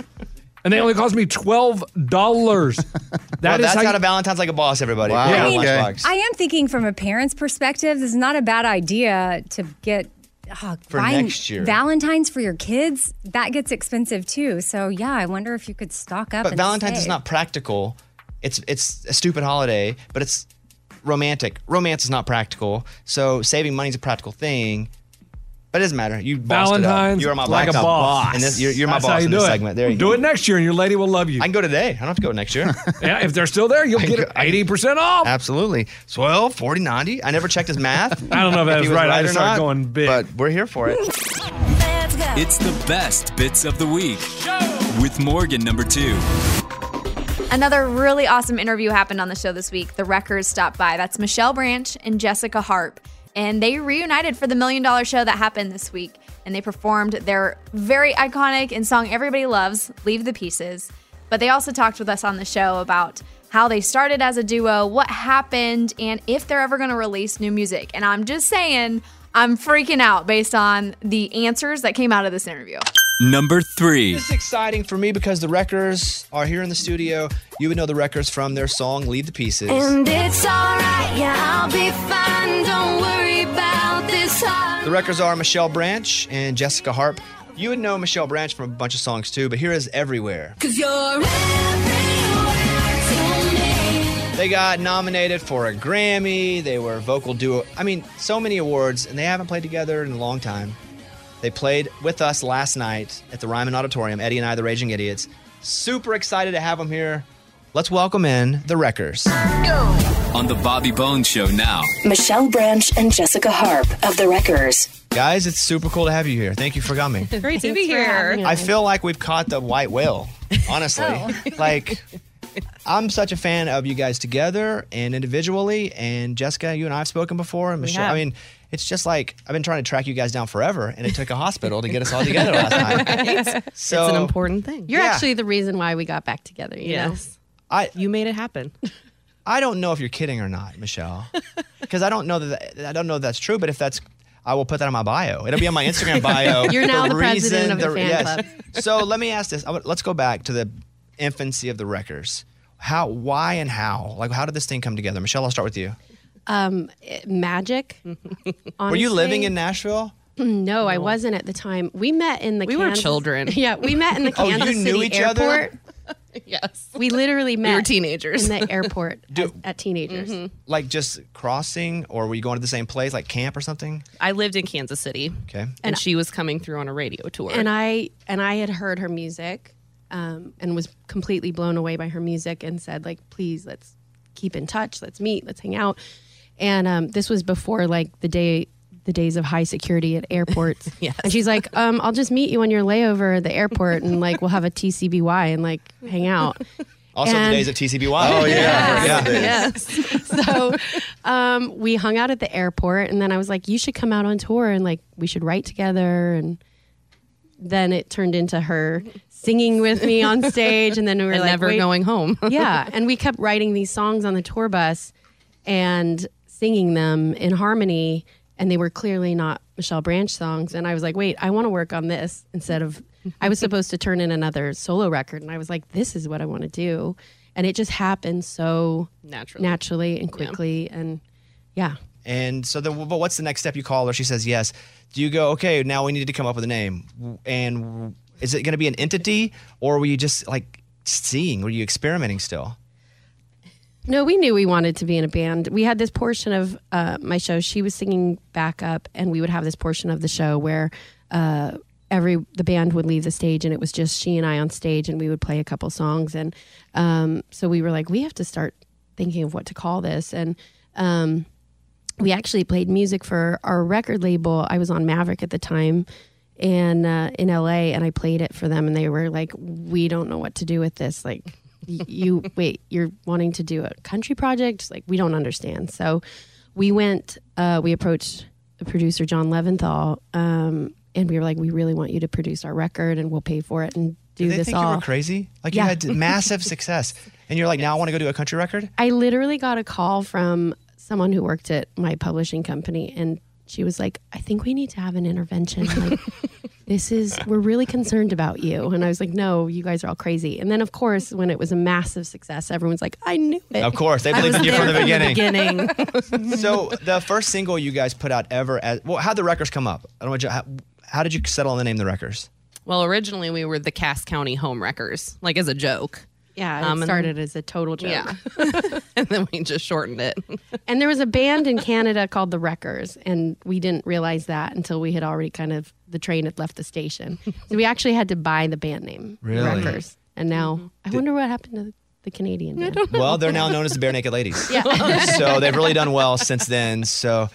And they only cost me $12. That well, is that's how how you, to Valentine's like a boss, everybody. Wow. Put it Yeah. on Okay. I am thinking from a parent's perspective, this is not a bad idea to get uh, For buying next year. Valentine's for your kids. That gets expensive too. So yeah, I wonder if you could stock up. But Valentine's is not practical. It's it's a stupid holiday, but it's romantic. Romance is not practical. So saving money is a practical thing. But it doesn't matter. You bossed it up. Valentine's You are my like a boss. And this, you're, you're my That's how boss you in do this it. segment. There you do go. it next year, and your lady will love you. I can go today. I don't have to go next year. yeah, if they're still there, you'll I get go- eighty percent off. Absolutely. 12, 40, 90. I never checked his math. I don't know if that's he was was right. I or just started not, going big. But we're here for it. It's the best bits of the week with Morgan number two. Another really awesome interview happened on the show this week. The Wreckers stopped by. That's Michelle Branch and Jessica Harp. And they reunited for the Million Dollar Show that happened this week. And they performed their very iconic and song everybody loves, Leave the Pieces. But they also talked with us on the show about how they started as a duo, what happened, and if they're ever going to release new music. And I'm just saying, I'm freaking out based on the answers that came out of this interview. Number three. This is exciting for me because the Wreckers are here in the studio. You would know the Wreckers from their song Leave the Pieces. And it's alright, yeah, I'll be fine. Don't worry about this heart. The Wreckers are Michelle Branch and Jessica Harp. You would know Michelle Branch from a bunch of songs too, but here is Everywhere. Cause you're everywhere. They got nominated for a Grammy. They were vocal duo. I mean, so many awards, and they haven't played together in a long time. They played with us last night at the Ryman Auditorium. Eddie and I, the Raging Idiots. Super excited to have them here. Let's welcome in the Wreckers. On the Bobby Bones Show now. Michelle Branch and Jessica Harp of The Wreckers. Guys, it's super cool to have you here. Thank you for coming. Great to be here. I feel like we've caught the white whale, honestly. Oh. like, I'm such a fan of you guys together and individually. And Jessica, you and I have spoken before. And Michelle. I mean, it's just like I've been trying to track you guys down forever, and it took a hospital to get us all together last night. Right? So- it's an important thing. You're Yeah. actually the reason why we got back together. You know? Yes. I you made it happen. I don't know if you're kidding or not, Michelle, because I don't know that I don't know if that's true. But if that's, I will put that on my bio. It'll be on my Instagram bio. You're now the president of the fan club. so let me ask this. Let's go back to the infancy of the Wreckers. How, why, and how? Like, how did this thing come together? Michelle, I'll start with you. Um, magic. Were you living in Nashville? No, I wasn't at the time. We met in the. We were Kansas- children. Yeah, we met in the Oh, you Kansas knew City each other? airport. yes. We literally met. were teenagers. in the airport Do- at, at teenagers. Mhm. Like just crossing, or were you going to the same place, like camp or something? I lived in Kansas City. Okay. And, she was coming through on a radio tour. And I and I had heard her music, um, and was completely blown away by her music, and said like, please let's keep in touch, let's meet, let's hang out. And um, this was before like the day. The days of high security at airports. Yes. And she's like, um, I'll just meet you on your layover at the airport and like we'll have a TCBY and like hang out. Also, And- the days of TCBY. Oh yeah. yeah. so um, we hung out at the airport and then i was like you should come out on tour and like we should write together and then it turned into her singing with me on stage and then we were And like never wait. going home. yeah and we kept writing these songs on the tour bus and singing them in harmony and they were clearly not michelle branch songs and i was like wait i want to work on this instead of i was supposed to turn in another solo record and i was like this is what i want to do and it just happened so naturally, naturally and quickly and yeah And so then, but what's the next step? You call her. She says yes. Do you go? Okay, now we need to come up with a name. And is it going to be an entity, or were you just like seeing? Were you experimenting still? No, we knew we wanted to be in a band. We had this portion of uh, my show. She was singing backup, and we would have this portion of the show where uh, every the band would leave the stage, and it was just she and I on stage, and we would play a couple songs. And um, so we were like, we have to start thinking of what to call this. And um, we actually played music for our record label. I was on Maverick at the time and uh, in LA and I played it for them and they were like we don't know what to do with this like you wait you're wanting to do a country project like we don't understand so we went uh, we approached producer John Leventhal um, and we were like we really want you to produce our record and we'll pay for it and do Did they this think all you were crazy? Like Yeah. you had massive success, and you're like, now I want to go do a country record. I literally got a call from someone who worked at my publishing company and she was like, I think we need to have an intervention. Like, this is, we're really concerned about you. And I was like, no, you guys are all crazy. And then, of course, when it was a massive success, everyone's like, I knew it. Of course, they I believed in was you from the there beginning. beginning. so the first single you guys put out ever, as well, how would the records come up? I don't know. How, how did you settle on the name the Wreckers? Well, originally we were the Cass County Home Wreckers, like as a joke. Yeah, it Um, and- started as a total joke. Yeah. and then we just shortened it. And there was a band in Canada called the Wreckers, and we didn't realize that until we had already kind of the train had left the station. So we actually had to buy the band name, Really? Wreckers. And now Mm-hmm. I wonder what happened to the Canadian band. Well, they're now known as the Barenaked Ladies. Yeah. so they've really done well since then. So,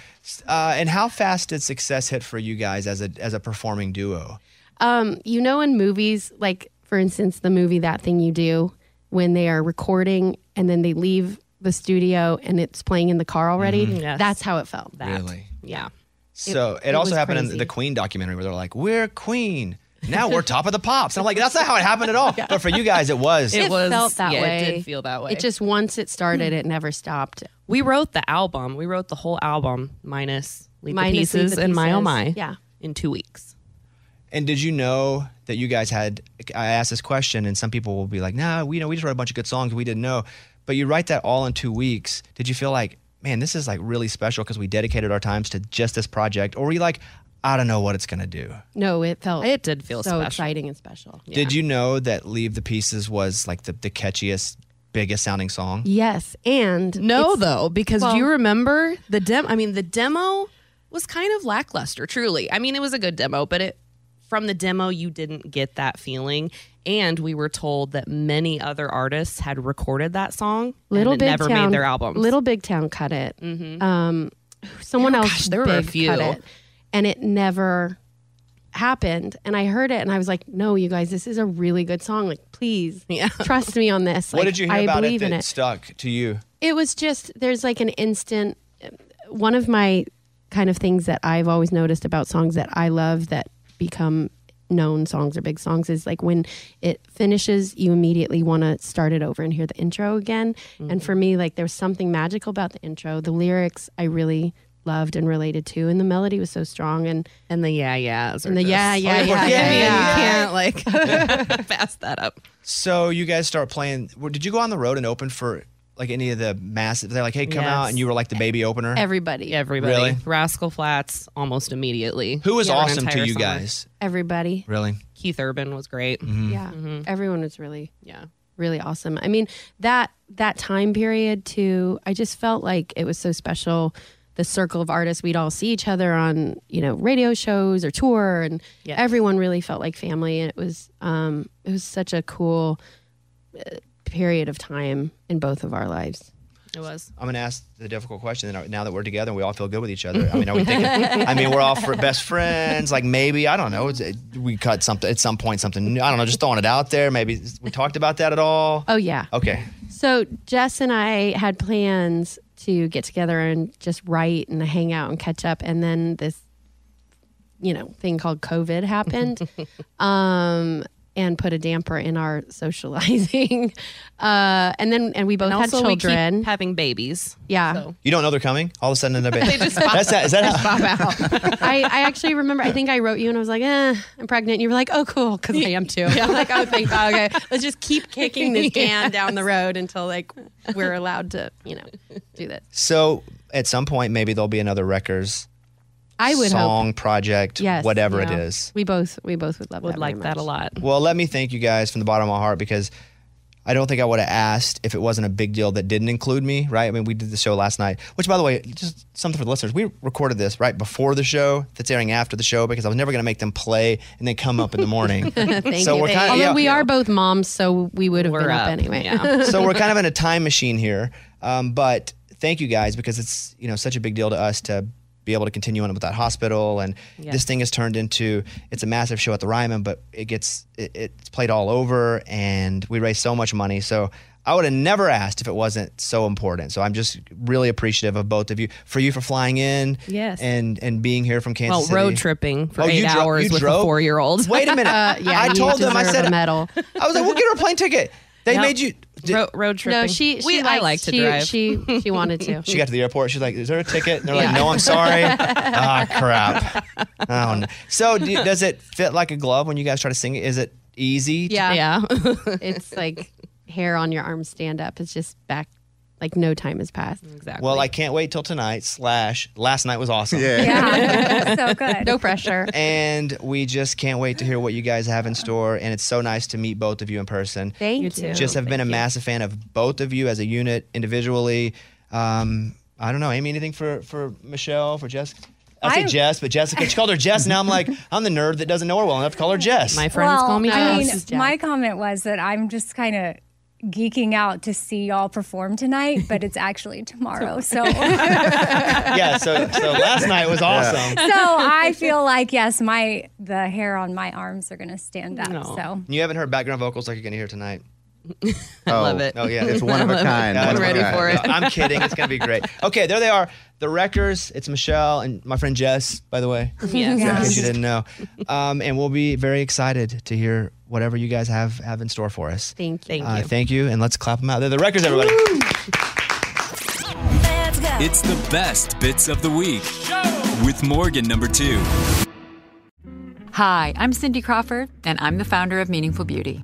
uh, and how fast did success hit for you guys as a as a performing duo? Um, you know, in movies, like for instance, the movie That Thing You Do, when they are recording and then they leave the studio and it's playing in the car already. Mhm. Yes. That's how it felt. Really? Yeah. So it, it also was happened in the Queen documentary where they're like, "We're Queen." Now we're top of the pops. And I'm like, that's not how it happened at all. But for you guys, it was. It, felt that yeah, way. It did feel that way. It just once it started, it never stopped. we wrote the album. We wrote the whole album minus Leave Minus the Leave Pieces the and My Oh My. Yeah. In two weeks. And did you know that you guys had? I asked this question, and some people will be like, "Nah, we you know we just wrote a bunch of good songs. We didn't know." But you write that all in two weeks. Did you feel like, man, this is like really special because we dedicated our times to just this project, or were you like, I don't know what it's gonna do? No, it felt It did feel so special. exciting and special. Did you know that "Leave the Pieces" was like the, the catchiest, biggest sounding song? Yes, and No, though, because well- do you remember the demo? I mean, the demo was kind of lackluster. Truly, I mean, it was a good demo, but it from the demo you didn't get that feeling. And we were told that many other artists had recorded that song Little and it Big never Town, made their albums. Little Big Town cut it. Mhm. Um, someone There- else gosh, there were a few. cut it, and it never happened. And I heard it, and I was like, "No, you guys, this is a really good song. Like, please, yeah. trust me on this. what did you hear I about it believe that in it." stuck to you? It was just there's like an instant. One of my kind of things that I've always noticed about songs that I love that become known songs or big songs is like when it finishes, you immediately want to start it over and hear the intro again. And for mm-hmm. me, like there was something magical about the intro. The lyrics I really loved and related to, and the melody was so strong. And and the yeah yeahs, and the yeah yeah Oh, yeah yeah, yeah, you can't like pass that up. So you guys start playing. Did you go on the road and open for like any of the massive? They're like, hey, come Yes. out, and you were like the baby opener. Everybody, Everybody, Really? Rascal Flatts, almost immediately. Who was For an awesome to entire you summer. guys? everybody. Really? Keith Urban was great. Mm-hmm. Yeah, everyone was really Yeah. really awesome. I mean that that time period too. I just felt like it was so special. The circle of artists, we'd all see each other on you know radio shows or tour, and Yes. everyone really felt like family. And it was um, it was such a cool uh, period of time in both of our lives. It was. I'm going to ask the difficult question. Then, now that we're together, and we all feel good with each other. I mean, are we thinking? I mean, we're all fr- best friends. Like maybe I don't know. it's- We cut something at some point. Something new. I don't know. Just throwing it out there. Maybe we talked about that at all. Oh yeah. Okay. So Jess and I had plans to get together and just write and hang out and catch up, and then this, you know, thing called COVID happened, um, and put a damper in our socializing. Uh, and then and we both And had also we keep children. having babies. Yeah. You don't know they're coming. All of a sudden, they're They just pop- That's that. Is that just how? pop out. I, I actually remember. I think I wrote you and I was like, "Eh, I'm pregnant." And you were like, "Oh, cool," because I am too. I'm like, "Oh, thank God." Okay, let's just keep kicking this can down the road until like we're allowed to, you know, do that. So at some point, maybe there'll be another records I would hope. song project, Yes, whatever it yeah. is. We both we both would love Would that like very that a lot. Well, let me thank you guys from the bottom of my heart because I don't think I would have asked if it wasn't a big deal that didn't include me, right? I mean, we did the show last night, which, by the way, just something for the listeners. We recorded this right before the show that's airing after the show because I was never going to make them play and then come up in the morning. Thank so you. we're kind of Although yeah, we are both moms, so we would have We're been up, up, anyway. yeah. so we're kind of in a time machine here. Um, but thank you guys because it's you know such a big deal to us to be able to continue on with that hospital and Yes. this thing has turned into it's a massive show at the Ryman, but it gets it, it's played all over and we raise so much money. So I would have never asked if it wasn't so important. So I'm just really appreciative of both of you for you for flying in Yes. and and being here from Kansas Well, City. road tripping for Oh, eight dro- hours with drove? a four-year-old. Wait a minute. Uh, yeah, I told them I said medal. I was like, we'll get her a plane ticket. They Yep. made you. Ro- road tripping. No, she. she we, I likes- like to she, drive. She she wanted to. She got to the airport. She's like, "Is there a ticket?" And they're like, "No, I'm sorry." ah, crap. Oh, no. So, do, does it fit like a glove when you guys try to sing it? Is it easy? to- Yeah. yeah. it's like hair on your arms stand up. It's just back. Like no time has passed. exactly. Well, I can't wait till tonight. Slash, last night was awesome. Yeah. Yeah, so good. No pressure. And we just can't wait to hear what you guys have in store. And it's so nice to meet both of you in person. Thank You you. too. Just have been a massive fan of both of you as a unit, individually. Um, I don't know, Amy. Anything for for Michelle, for Jess? I say I- Jess, but Jessica. She called her Jess. Now I'm like, I'm the nerd that doesn't know her well enough to call her Jess. My friends well, call me I mean, Jess. my comment was that I'm just kind of geeking out to see y'all perform tonight, but it's actually tomorrow. So, so yeah. So so last night was awesome. So I feel like yes, my the hair on my arms are gonna stand up. No. So You haven't heard background vocals like you're gonna hear tonight. Oh, love it. Oh yeah, It's one of a kind. Yeah, I'm ready kind. for it. No, I'm kidding. It's gonna be great. Okay, there they are. The Wreckers. It's Michelle and my friend Jess, by the way. Yes. In Yeah. case you didn't know. Um, and we'll be very excited to hear whatever you guys have have in store for us. Thank you. Thank Uh, you. thank you, and let's clap them out. They're the Wreckers, everybody. Let's go. It's the best bits of the week with Morgan number two. Hi, I'm Cindy Crawford, and I'm the founder of Meaningful Beauty.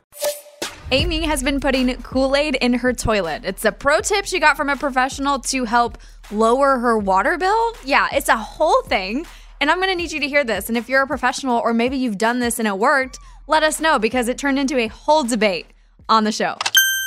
Amy has been putting Kool Aid in her toilet. It's a pro tip she got from a professional to help lower her water bill. Yeah, it's a whole thing. And I'm going to need you to hear this. And if you're a professional or maybe you've done this and it worked, let us know because it turned into a whole debate on the show.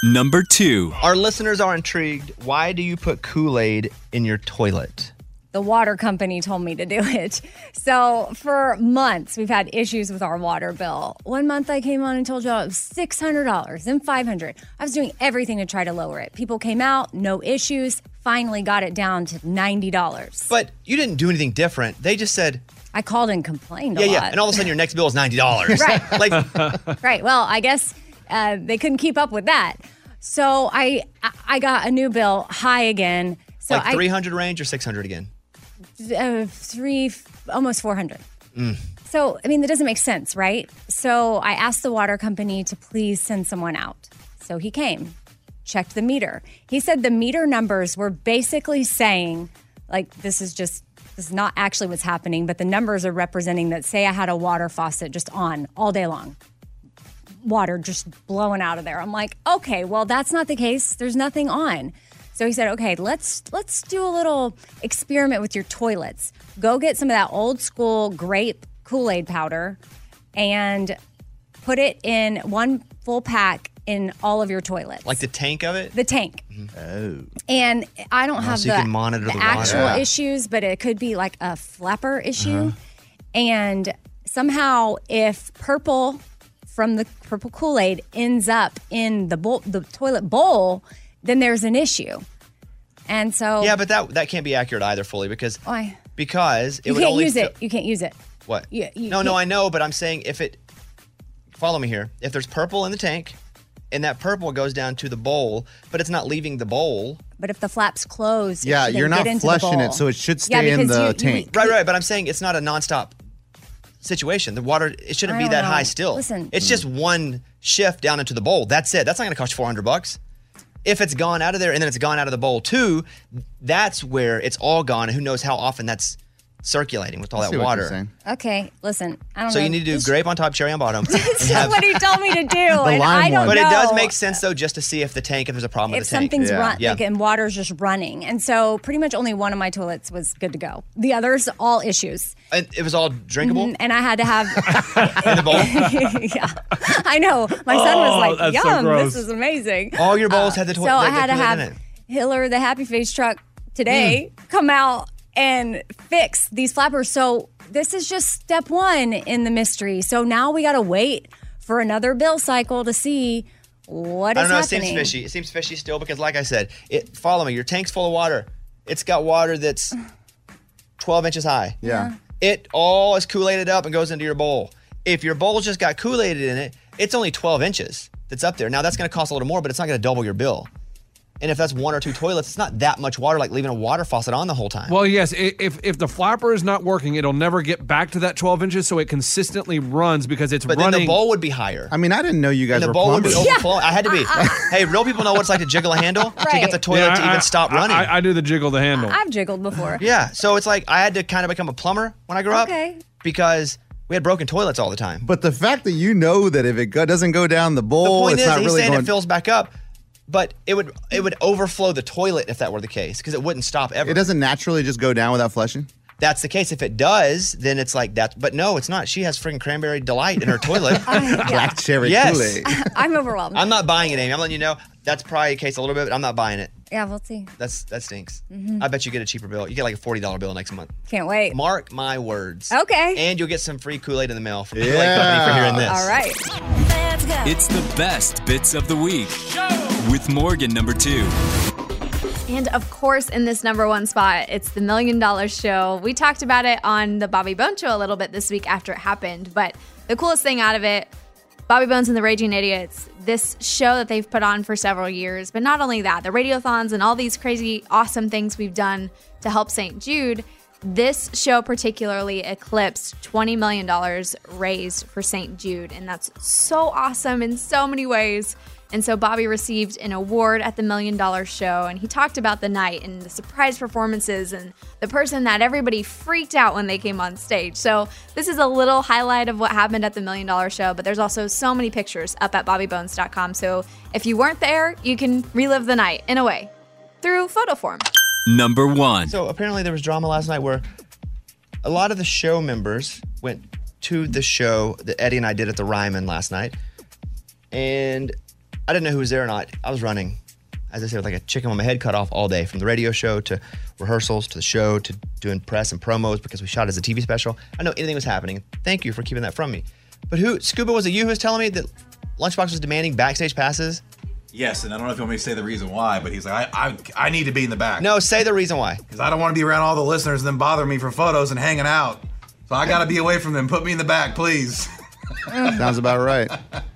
Number two. Our listeners are intrigued. Why do you put Kool Aid in your toilet? The water company told me to do it. So for months, we've had issues with our water bill. One month I came on and told y'all it was $600, then 500 I was doing everything to try to lower it. People came out, no issues, finally got it down to $90. But you didn't do anything different. They just said, I called and complained yeah, yeah. And all of a sudden your next bill is $90. Right. like, right. Well, I guess uh, they couldn't keep up with that. So I I got a new bill high again. So like I 300 range or 600 again? Uh, three, almost 400. Mm. So, I mean, that doesn't make sense, right? So, I asked the water company to please send someone out. So, he came, checked the meter. He said the meter numbers were basically saying, like, this is just, this is not actually what's happening, but the numbers are representing that, say, I had a water faucet just on all day long. Water just blowing out of there. I'm like, okay, well, that's not the case. There's nothing on. So he said, "Okay, let's let's do a little experiment with your toilets. Go get some of that old school grape Kool-Aid powder and put it in one full pack in all of your toilets. Like the tank of it? The tank. Oh. And I don't Oh, have so the, the water. actual Yeah. issues, but it could be like a flapper issue. Uh-huh. And somehow, if purple from the purple Kool Aid ends up in the bowl, the toilet bowl, then there's an issue. And so, Yeah, but that that can't be accurate either fully because why? because it You would can't only use fill- it. You can't use it. What? You- you no, no, I know, but I'm saying if it follow me here. If there's purple in the tank and that purple goes down to the bowl, but it's not leaving the bowl. But if the flaps close, Yeah, you're not get into the flushing it, so it should Yeah, stay in the you- you- tank. Right, right, but I'm saying it's not a nonstop situation. The water it shouldn't be that know. high still. Listen. It's just one shift down into the bowl. That's it. That's not going to cost you 400 bucks. If it's gone out of there and then it's gone out of the bowl too, that's where it's all gone. And who knows how often that's circulating with all I see that what you're water. Okay, listen. I don't So know. you need to do This- grape on top, cherry on bottom. and have- Somebody told me to do, and I don't But know. it does make sense though, just to see if the tank, if there's a problem if with the tank. something's run, yeah. like and water's just running, and so pretty much only one of my toilets was good to go. The others all issues, and it was all drinkable Mhm, and I had to have. in the bowl. yeah, I know. My son was Oh, like, that's so "Yum, gross. this is amazing." All your bowls had the toilet. So toilet. I had to have It. Hiller, the Happy Face truck, today Mm. come out and fix these flappers. So this is just step one in the mystery. So now we got to wait for another bill cycle to see what I don't know. happening. It seems fishy. It seems fishy still because, like I said, it. Follow me. Your tank's full of water. It's got water that's 12 inches high. Yeah. It all is Kool-Aided up and goes into your bowl. If your bowl's just got Kool-Aided in it, it's only 12 inches that's up there. Now that's going to cost a little more, but it's not going to double your bill. And if that's one or two toilets, it's not that much water like leaving a water faucet on the whole time. Well, yes. i- If if the flapper is not working, it'll never get back to that 12 inches, so it consistently runs because it's But then the bowl would be higher. I mean, I didn't know you guys and the were bowl would be plumbers. overflowing. I had to be. Uh, uh. hey, real people know what it's like to jiggle a handle to get the toilet Yeah, to I- even stop I- running. I, I do the jiggle the handle. I've jiggled before. Yeah, so it's like I had to kind of become a plumber when I grew up Okay. because we had broken toilets all the time. But the fact that you know that if it go, doesn't go down the bowl, the point it's is, not he's really saying going. it fills back up, but it would it would overflow the toilet if that were the case because it wouldn't stop ever. it doesn't naturally just go down without flushing. That's the case. If it does, then it's like that. But no, it's not. She has freaking cranberry delight in her toilet. Black cherry Yes. Kool-Aid. I'm overwhelmed. I'm not buying it, Amy. I'm letting you know. That's probably the case a little bit, but I'm not buying it. yeah, we'll see. That's that stinks. Mhm. I bet you get a cheaper bill. You get like a forty dollar bill next month. Can't wait. Mark my words. Okay. And you'll get some free Kool Aid in the mail from the Kool Aid Company for hearing this. All right. It's the best bits of the week with Morgan number two. And of course, in this number one spot, it's the Million Dollar Show. We talked about it on the Bobby Bones Show a little bit this week after it happened, but the coolest thing out of it, Bobby Bones and the Raging Idiots, this show that they've put on for several years, but not only that, the radiothons and all these crazy, awesome things we've done to help St. Jude. This show particularly eclipsed $20 million raised for St. Jude, and that's so awesome in so many ways. And so Bobby received an award at the Million Dollar Show, and he talked about the night and the surprise performances and the person that everybody freaked out when they came on stage. So this is a little highlight of what happened at the Million Dollar Show, but there's also so many pictures up at bobbybones.com. So if you weren't there, you can relive the night in a way through photo form. Number one. So apparently there was drama last night where a lot of the show members went to the show that Eddie and I did at the Ryman last night. And I didn't know who was there or not. I was running, as I said, with like a chicken with my head cut off all day from the radio show to rehearsals to the show to doing press and promos because we shot as a TV special. I know anything was happening. Thank you for keeping that from me. But who, Scuba, was it you who was telling me that Lunchbox was demanding backstage passes? Yes, and I don't know if you want me to say the reason why, but he's like, I, I, I need to be in the back. No, say the reason why. Because I don't want to be around all the listeners and then bother me for photos and hanging out. So I got to be away from them. Put me in the back, please. Sounds about right.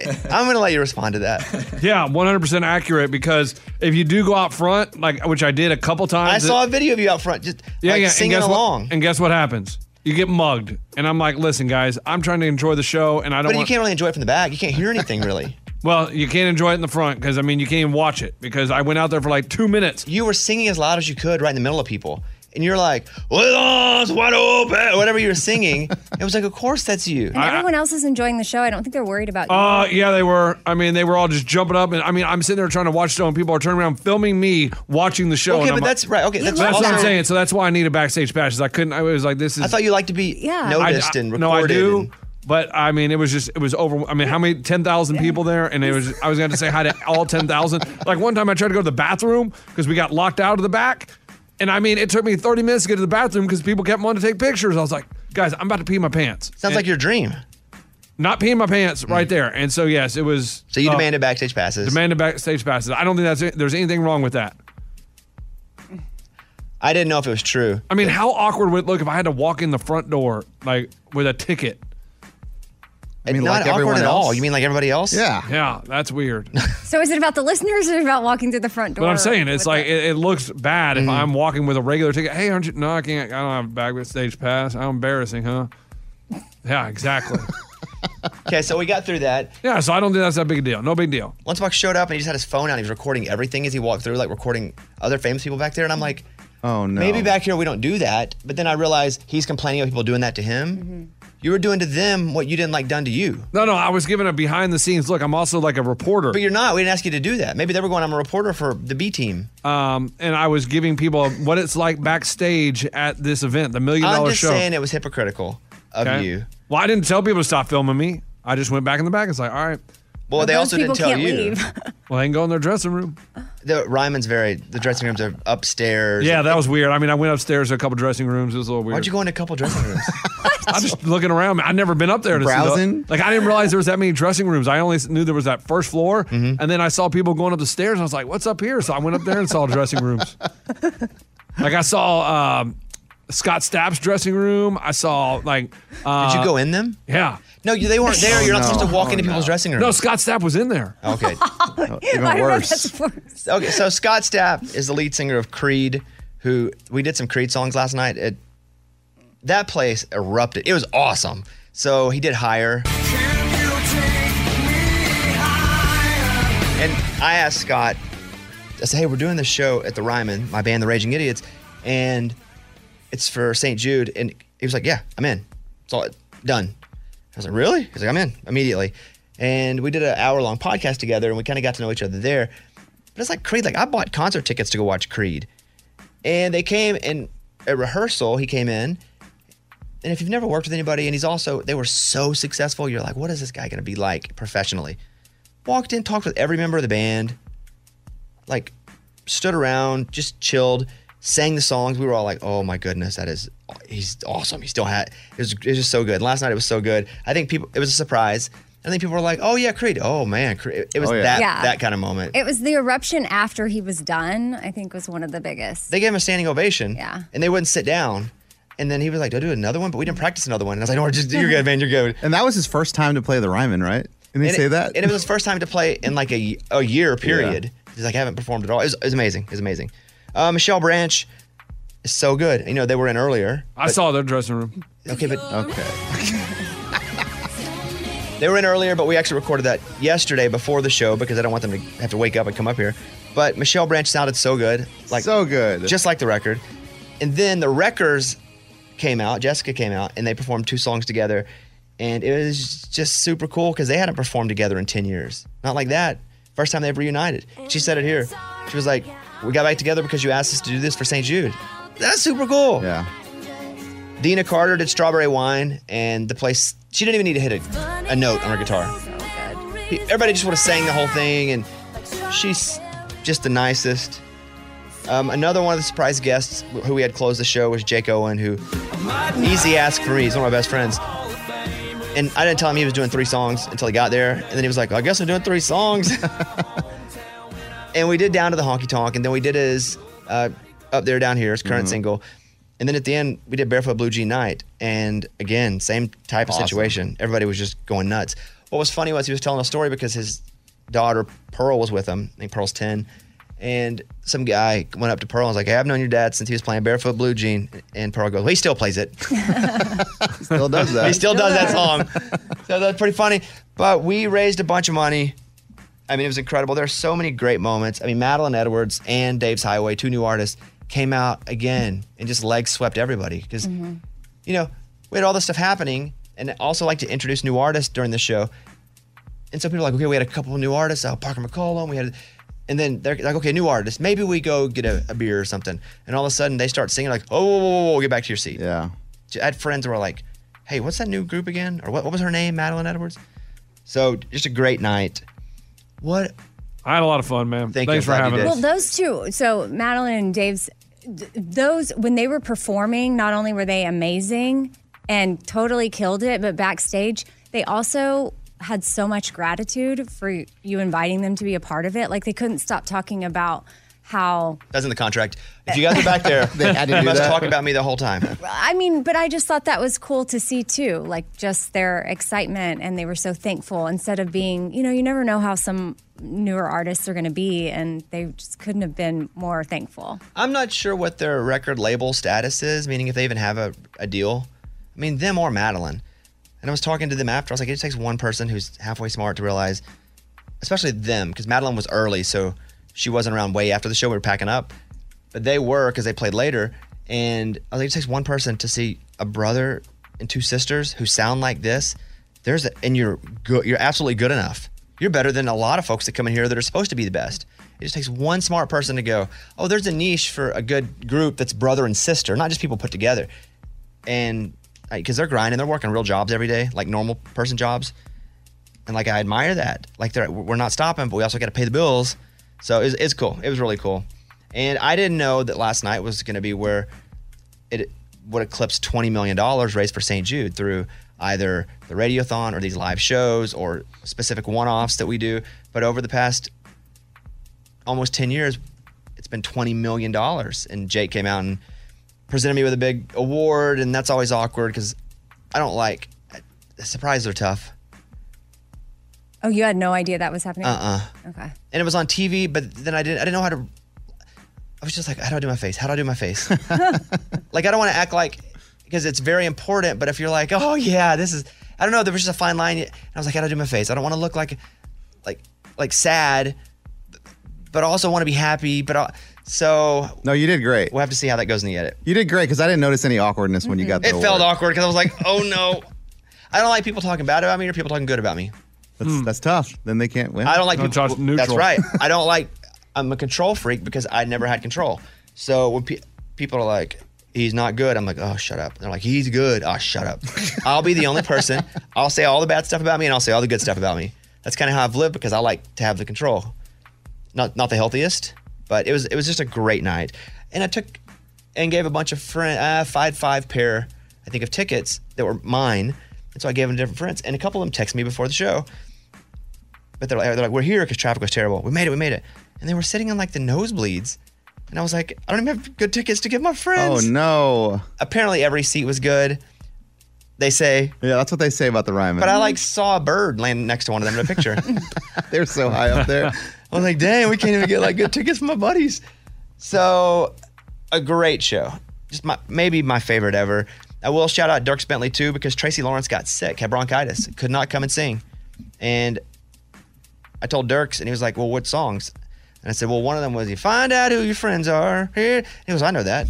I'm going to let you respond to that. Yeah, 100% accurate because if you do go out front, like which I did a couple times. I saw a video of you out front just like, and singing guess along. What, and guess what happens? You get mugged. And I'm like, listen, guys, I'm trying to enjoy the show and I don't But you want. can't really enjoy it from the back. You can't hear anything really. Well, you can't enjoy it in the front because I mean, you can't even watch it because I went out there for like two minutes. You were singing as loud as you could right in the middle of people. And you're like, with arms wide open, whatever you're singing. it was like, of course that's you. And everyone else is enjoying the show. I don't think they're worried about you. Uh, yeah, they were. I mean, they were all just jumping up, and I mean, I'm sitting there trying to watch the show, and people are turning around filming me watching the show. Okay, and I'm but that's right. Okay, that's that's what I'm saying. So that's why I need a backstage passes. I couldn't. I was like, this is. I thought you liked to be Yeah. noticed I- and I- recorded. No, I do. and- But I mean, it was just it was over. I mean, how many ten thousand people there, and it was I was going to say hi to all ten thousand. Like one time, I tried to go to the bathroom because we got locked out of the back, and I mean, it took me thirty minutes to get to the bathroom because people kept wanting to take pictures. I was like, guys, I'm about to pee my pants. Sounds like your dream. Not peeing my pants right there, and so yes, it was. So you uh, demanded backstage passes. demanded backstage passes. I don't think that's there's anything wrong with that. I didn't know if it was true. I mean, how awkward would it look if I had to walk in the front door like with a ticket? I mean, not awkward at all. You mean like everybody else? Yeah. Yeah, that's weird. So is it about the listeners or about walking through the front door? But I'm saying it's with like it, it looks bad Mm-hmm. if I'm walking with a regular ticket. Hey, aren't you? No, I can't. I don't have a backstage pass. How embarrassing, huh? Yeah, exactly. Okay, so we got through that. yeah, so I don't think that's that big a deal. No big deal. Lunchbox showed up and he just had his phone out. He was recording everything as he walked through, like recording other famous people back there. And I'm like, oh no. maybe back here we don't do that. But then I realized he's complaining about people doing that to him. You were doing to them what you didn't like done to you. No, no, I was giving a behind the scenes look. I'm also like a reporter. But you're not. We didn't ask you to do that. Maybe they were going, I'm a reporter for the B team. Um, and I was giving people what it's like backstage at this event, the million dollars I'm dollar just show. saying it was hypocritical of Okay? you. Well, I didn't tell people to stop filming me. I just went back in the back. It's like, all right. Well, they also didn't tell you. Well, they can go in their dressing room. The Ryman's very, the dressing rooms are upstairs. Yeah, that was weird. I mean, I went upstairs to a couple dressing rooms. It was a little weird. Why'd you go into a couple dressing rooms? I'm just looking around. I'd never been up there to see Browsing? the, like I didn't realize there was that many dressing rooms. I only knew there was that first floor, Mm-hmm. and then I saw people going up the stairs. And I was like, "What's up here?" So I went up there and saw dressing rooms. Like I saw um, Scott Stapp's dressing room. I saw like. Uh, Did you go in them? Yeah. No, you- they weren't there. Oh, You're not supposed to walk Oh, into no. people's dressing rooms. No, Scott Stapp was in there. Okay. Even I don't know if worse. that's worse. Okay, so Scott Stapp is the lead singer of Creed, who we did some Creed songs last night. It, that place erupted. It was awesome. So he did Higher. And I asked Scott, I said, hey, we're doing this show at the Ryman, my band, The Raging Idiots, and it's for St. Jude. And he was like, yeah, I'm in. It's all done. I was like, really? He's like, I'm in immediately. And we did an hour long podcast together and we kind of got to know each other there. But it's like Creed. Like I bought concert tickets to go watch Creed, and they came and at rehearsal. He came in, and if you've never worked with anybody, and he's also they were so successful, you're like, what is this guy going to be like professionally? Walked in, talked with every member of the band, like stood around, just chilled, sang the songs. We were all like, oh my goodness, that is he's awesome. He still had it was, it was just so good. Last night it was so good. I think people it was a surprise. I think people were like, oh yeah, Creed. Oh man, Creed. It, it was Oh, yeah. that Yeah. that kind of moment. It was the eruption after he was done, I think was one of the biggest. They gave him a standing ovation. Yeah. And they wouldn't sit down. And then he was like, Do I do another one? But we didn't practice another one. And I was like, No, just you're good, man. You're good. And that was his first time to play the Ryman, right? And they and say it, that? And it was his first time to play in like a, a year period. He's like, I haven't performed at all. It was, it was amazing. It was amazing. Uh, Michelle Branch, is so good. You know, they were in earlier. I but- saw their dressing room. Okay, but okay. They were in earlier, but we actually recorded that yesterday before the show because I don't want them to have to wake up and come up here. But Michelle Branch sounded so good, like so good, just like the record. And then the Wreckers came out. Jessica came out, and they performed two songs together, and it was just super cool because they hadn't performed together in ten years. Not like that. First time they ever reunited. She said it here. She was like, "We got back together because you asked us to do this for St. Jude." That's super cool. Yeah. Deana Carter did Strawberry Wine, and the place, she didn't even need to hit a, a note on her guitar. He- Everybody just would have sang the whole thing, and she's just the nicest. Um, another one of the surprise guests who we had close the show was Jake Owen, who easy ask for me. He's one of my best friends. And I didn't tell him he was doing three songs until he got there. And then he was like, I guess I'm doing three songs. and we did Down to the Honky Tonk, and then we did his uh, Up There, Down Here, his current Mhm. single. And then at the end, we did Barefoot Blue Jean Night. And again, same type of Awesome. situation. Everybody was just going nuts. What was funny was he was telling a story because his daughter, Pearl, was with him. I think Pearl's 10. And some guy went up to Pearl and was like, hey, I've known your dad since he was playing Barefoot Blue Jean. And Pearl goes, well, he still plays it. Still does that. he still does that song. so that's pretty funny. But we raised a bunch of money. I mean, it was incredible. There are so many great moments. I mean, Madeline Edwards and Dave's Highway, two new artists, came out again and just legs swept everybody because you know, we had all this stuff happening and also like to introduce new artists during the show. And so people are like, okay, we had a couple of new artists, uh, Parker McCollum, we had, and then they're like, okay, new artists, maybe we go get a, a beer or something. And all of a sudden they start singing like, oh, whoa, whoa, whoa, whoa, get back to your seat. Yeah. I had friends who were like, hey, what's that new group again? Or what, what was her name, Madeline Edwards? So just a great night. What? I had a lot of fun, man. Thank you. Thanks for I'm having you us. Well, those two. So Madeline and Dave's, th- those when they were performing, not only were they amazing and totally killed it, but backstage they also had so much gratitude for you inviting them to be a part of it. Like they couldn't stop talking about how. That's in the contract. If you guys are back there, They had to you do must that. talk about me the whole time. Well, I mean, but I just thought that was cool to see too. Like just their excitement and they were so thankful instead of being, you know, you never know how some newer artists are going to be and they just couldn't have been more thankful. I'm not sure what their record label status is, meaning if they even have a, a deal. I mean, them or Madeline. And I was talking to them after. I was like, it just takes one person who's halfway smart to realize, especially them, because Madeline was early, so she wasn't around way after the show. We were packing up, but they were because they played later. And I like, it takes one person to see a brother and two sisters who sound like this. There's a, and you're good. You're absolutely good enough. You're better than a lot of folks that come in here that are supposed to be the best. It just takes one smart person to go, oh, there's a niche for a good group that's brother and sister, not just people put together. And because they're grinding, they're working real jobs every day, like normal person jobs. And like I admire that. Like we're not stopping, but we also got to pay the bills. So it's, it's cool. It was really cool. And I didn't know that last night was going to be where it would eclipse $20 million raised for St. Jude through either the radiothon or these live shows or specific one offs that we do. But over the past almost 10 years, it's been $20 million. And Jake came out and presented me with a big award. And that's always awkward because I don't like surprises are tough. Oh, you had no idea that was happening? Uh uh Okay. And it was on TV, but then I didn't I didn't know how to I was just like, how do I do my face? How do I do my face? like I don't want to act like because it's very important, but if you're like, oh yeah, this is I don't know, there was just a fine line. And I was like, how do I do my face? I don't want to look like like like sad, but I also want to be happy. But I, so No, you did great. we'll have to see how that goes in the edit. You did great because I didn't notice any awkwardness when you got the It award. felt awkward because I was like, oh no. I don't like people talking bad about me or people talking good about me. That's, that's tough. Then they can't win. I don't like No, people. Neutral. That's right. I don't like. I'm a control freak because I never had control. So when pe- people are like, "He's not good," I'm like, "Oh, shut up." They're like, "He's good." Oh, shut up. I'll be the only person. I'll say all the bad stuff about me, and I'll say all the good stuff about me. That's kind of how I've lived because I like to have the control. Not not the healthiest, but it was it was just a great night, and I took and gave a bunch of friends uh, five five pair I think of tickets that were mine, and so I gave them to different friends, and a couple of them texted me before the show. But they're like, they're like, we're here because traffic was terrible. We made it, we made it. And they were sitting in like the nosebleeds. And I was like, I don't even have good tickets to give my friends. Oh no. Apparently every seat was good. They say. Yeah, that's what they say about the Ryman. But I like saw a bird land next to one of them in a picture. They're so high up there. I was like, dang, we can't even get like good tickets from my buddies. So a great show. just my maybe my favorite ever. I will shout out Dierks Bentley too because Tracy Lawrence got sick, had bronchitis, could not come and sing, and I told Dierks, and he was like, "Well, what songs?" And I said, "Well, one of them was you find out who your friends are." Here, he goes, "I know that."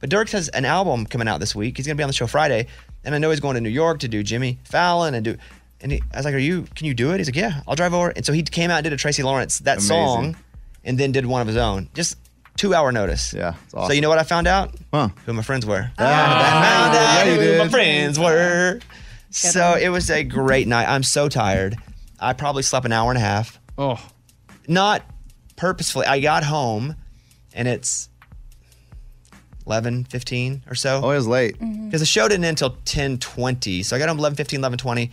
But Dierks has an album coming out this week. He's gonna be on the show Friday, and I know he's going to New York to do Jimmy Fallon and do. And he, I was like, "Are you? Can you do it?" He's like, "Yeah, I'll drive over." And so he came out and did a Tracy Lawrence that Amazing. song, and then did one of his own. Just two hour notice. Yeah. So awesome. you know what I found out? Huh. Who my friends were. Ah. I found out Yeah, you who my friends were. So it was a great night. I'm so tired. I probably slept an hour and a half. Oh. Not purposefully. I got home and it's 11, 15 or so. Oh, it was late. Because the show didn't end until 10:20. So I got home 11, 15, 11, 20.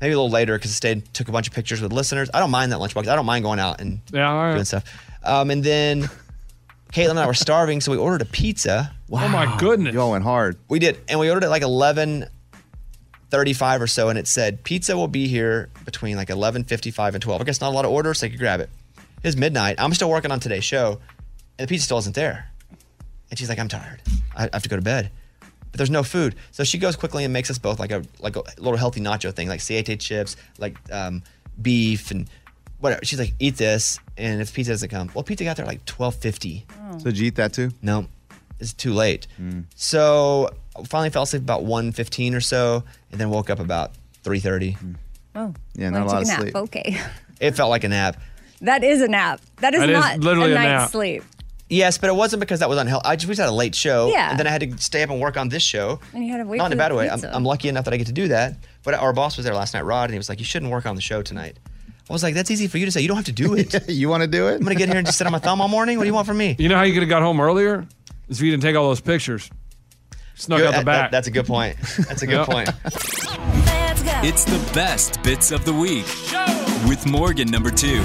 Maybe a little later because I stayed, took a bunch of pictures with listeners. I don't mind that lunchbox. I don't mind going out and Yeah, all right. doing stuff. Um, and then Caitlin and I were starving, so we ordered a pizza. Oh my goodness. Y'all went hard. We did, and we ordered it like eleven thirty-five or so, and it said pizza will be here between like eleven fifty-five and twelve. I guess not a lot of orders, so you could grab it. It's midnight. I'm still working on today's show, and the pizza still isn't there. And she's like, "I'm tired. I I have to go to bed." But there's no food, so she goes quickly and makes us both like a like a little healthy nacho thing, like CAT chips, like um, beef and whatever. She's like, "Eat this," and if pizza doesn't come, well, pizza got there like twelve fifty. So did you eat that too? No, it's too late. Mm. So finally fell asleep about 1.15 or so, and then woke up about 3.30. Mm. Oh, Yeah, Why not a lot you of nap? sleep. Okay. It felt like a nap. That is a nap. That is That is not literally a a night's nap. sleep. Yes, but it wasn't because that was unhealthy. I just we just had a late show, Yeah. and then I had to stay up and work on this show. And you had to wait Not for in a bad way. I'm. I'm lucky enough that I get to do that. But our boss was there last night, Rod, and he was like, "You shouldn't work on the show tonight." I was like, "That's easy for you to say. You don't have to do it. you want to do it? I'm gonna get here and just sit on my thumb all morning. What do you want from me?" You know how you could have got home earlier? Is if you didn't take all those pictures. Snuck Good- out the that- back. that's a good point. That's a good Yep. point. It's the best bits of the week with Morgan number two.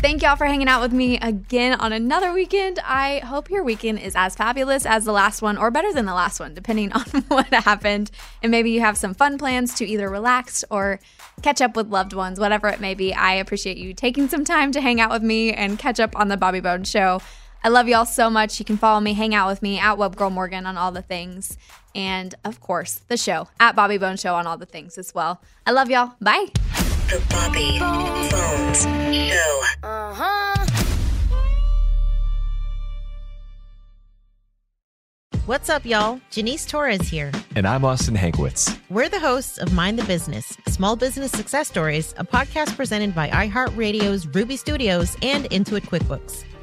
Thank y'all for hanging out with me again on another weekend. I hope your weekend is as fabulous as the last one or better than the last one, depending on what happened. And maybe you have some fun plans to either relax or catch up with loved ones, whatever it may be. I appreciate you taking some time to hang out with me and catch up on the Bobby Bones Show. I love y'all so much. You can follow me, hang out with me at Webgirl Morgan on all the things. And of course, the show at Bobby Bones Show on all the things as well. I love y'all. Bye. The Bobby Bones Show. Uh-huh. What's up, y'all? Janice Torres here. And I'm Austin Hankwitz. We're the hosts of Mind the Business Small Business Success Stories, a podcast presented by iHeartRadio's Ruby Studios and Intuit QuickBooks.